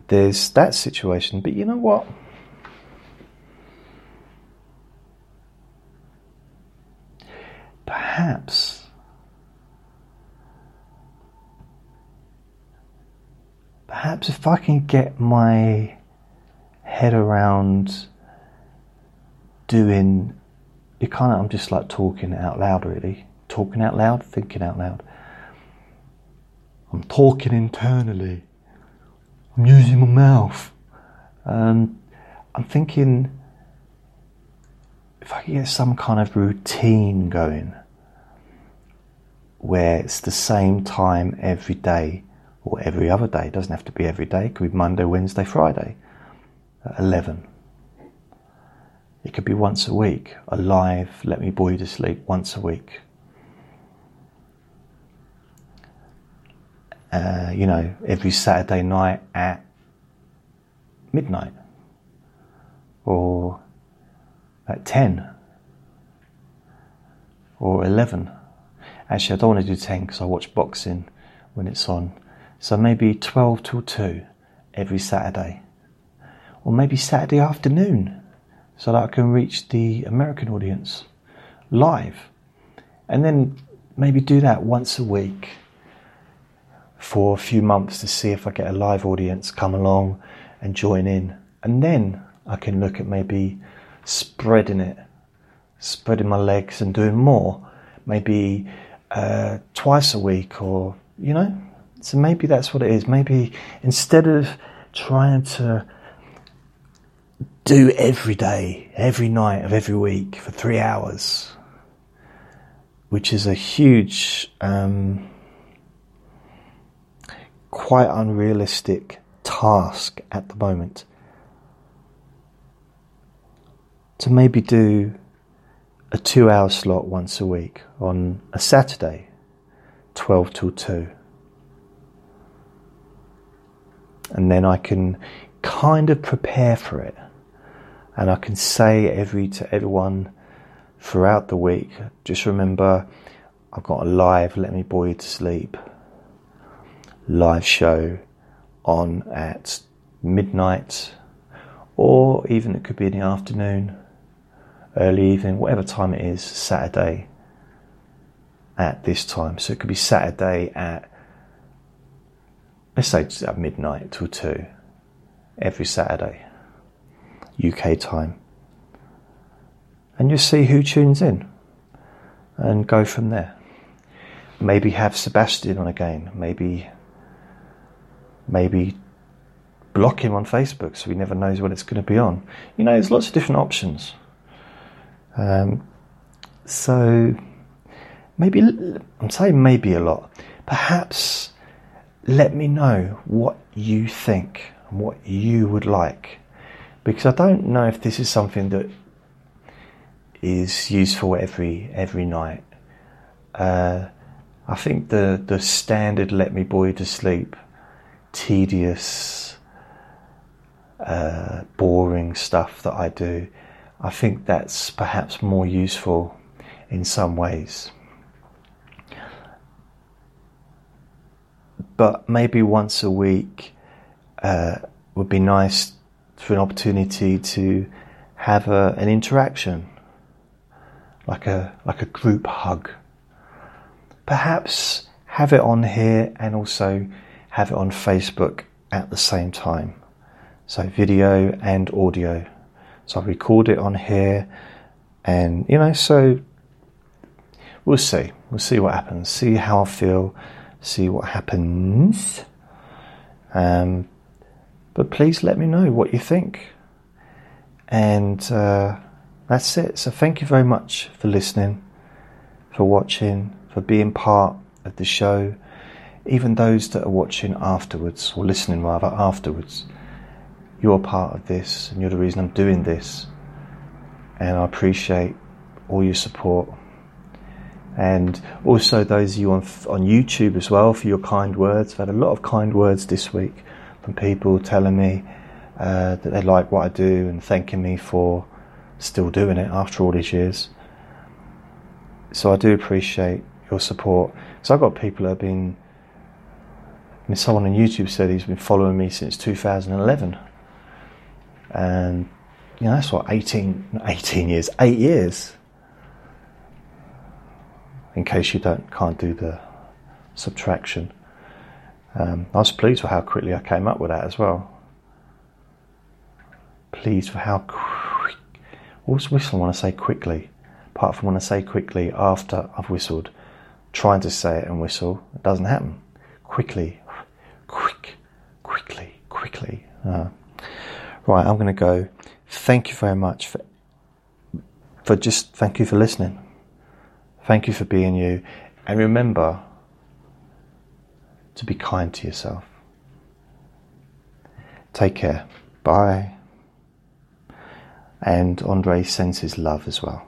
there's that situation. But you know what? Perhaps perhaps if I can get my head around doing it kind of I'm just like talking out loud really. Talking out loud thinking out loud. I'm talking internally. I'm using my mouth. Um, I'm thinking if I can get some kind of routine going where it's the same time every day or every other day, it doesn't have to be every day, it could be Monday, Wednesday, Friday at 11. It could be once a week, a live Let Me Bore You to Sleep once a week. Uh, you know, every Saturday night at midnight or at 10 or 11. Actually, I don't want to do 10 because I watch boxing when it's on. So maybe 12 till 2 every Saturday. Or maybe Saturday afternoon so that I can reach the American audience live. And then maybe do that once a week for a few months to see if I get a live audience come along and join in. And then I can look at maybe spreading it, spreading my legs and doing more, maybe uh, twice a week or, you know. So maybe that's what it is. Maybe instead of trying to do every day, every night of every week for three hours, which is a huge, um, quite unrealistic task at the moment to maybe do a two hour slot once a week on a Saturday, 12 till 2. And then I can kind of prepare for it. And I can say every to everyone throughout the week, just remember I've got a live Let Me Bore You to Sleep live show on at midnight, or even it could be in the afternoon early evening, whatever time it is, Saturday at this time. So it could be Saturday at, let's say at midnight till 2, every Saturday, UK time. And you see who tunes in and go from there. Maybe have Sebastian on again, maybe maybe block him on Facebook so he never knows when it's going to be on. You know, there's lots of different options. Um, so maybe I'm saying maybe a lot. Perhaps let me know what you think and what you would like, because I don't know if this is something that is useful every every night. Uh, I think the the standard "Let Me Bore to Sleep," tedious, uh, boring stuff that I do. I think that's perhaps more useful in some ways. But maybe once a week uh, would be nice for an opportunity to have a, an interaction, like a like a group hug. Perhaps have it on here and also have it on Facebook at the same time. So video and audio. So I record it on here, and you know, so we'll see. We'll see what happens. See how I feel. See what happens. Um, but please let me know what you think. And uh, that's it. So thank you very much for listening, for watching, for being part of the show. Even those that are watching afterwards, or listening rather afterwards, you're part of this and you're the reason I'm doing this. And I appreciate all your support. And also those of you on, on YouTube as well for your kind words. I've had a lot of kind words this week from people telling me uh, that they like what I do and thanking me for still doing it after all these years. So I do appreciate your support. So I've got people that have been, I mean, someone on YouTube said he's been following me since 2011. And, you know, that's what, 18, 18 years, eight years. In case you don't, can't do the subtraction. Um, I was pleased with how quickly I came up with that as well. Pleased with how quick. What's whistle when I say quickly? Apart from when I say quickly after I've whistled, trying to say it and whistle, it doesn't happen. Quickly, quick, quickly, quickly. Uh, right, I'm going to go. Thank you very much for, for just thank you for listening. Thank you for being you. And remember, to be kind to yourself. Take care. Bye. And Andre sends his love as well.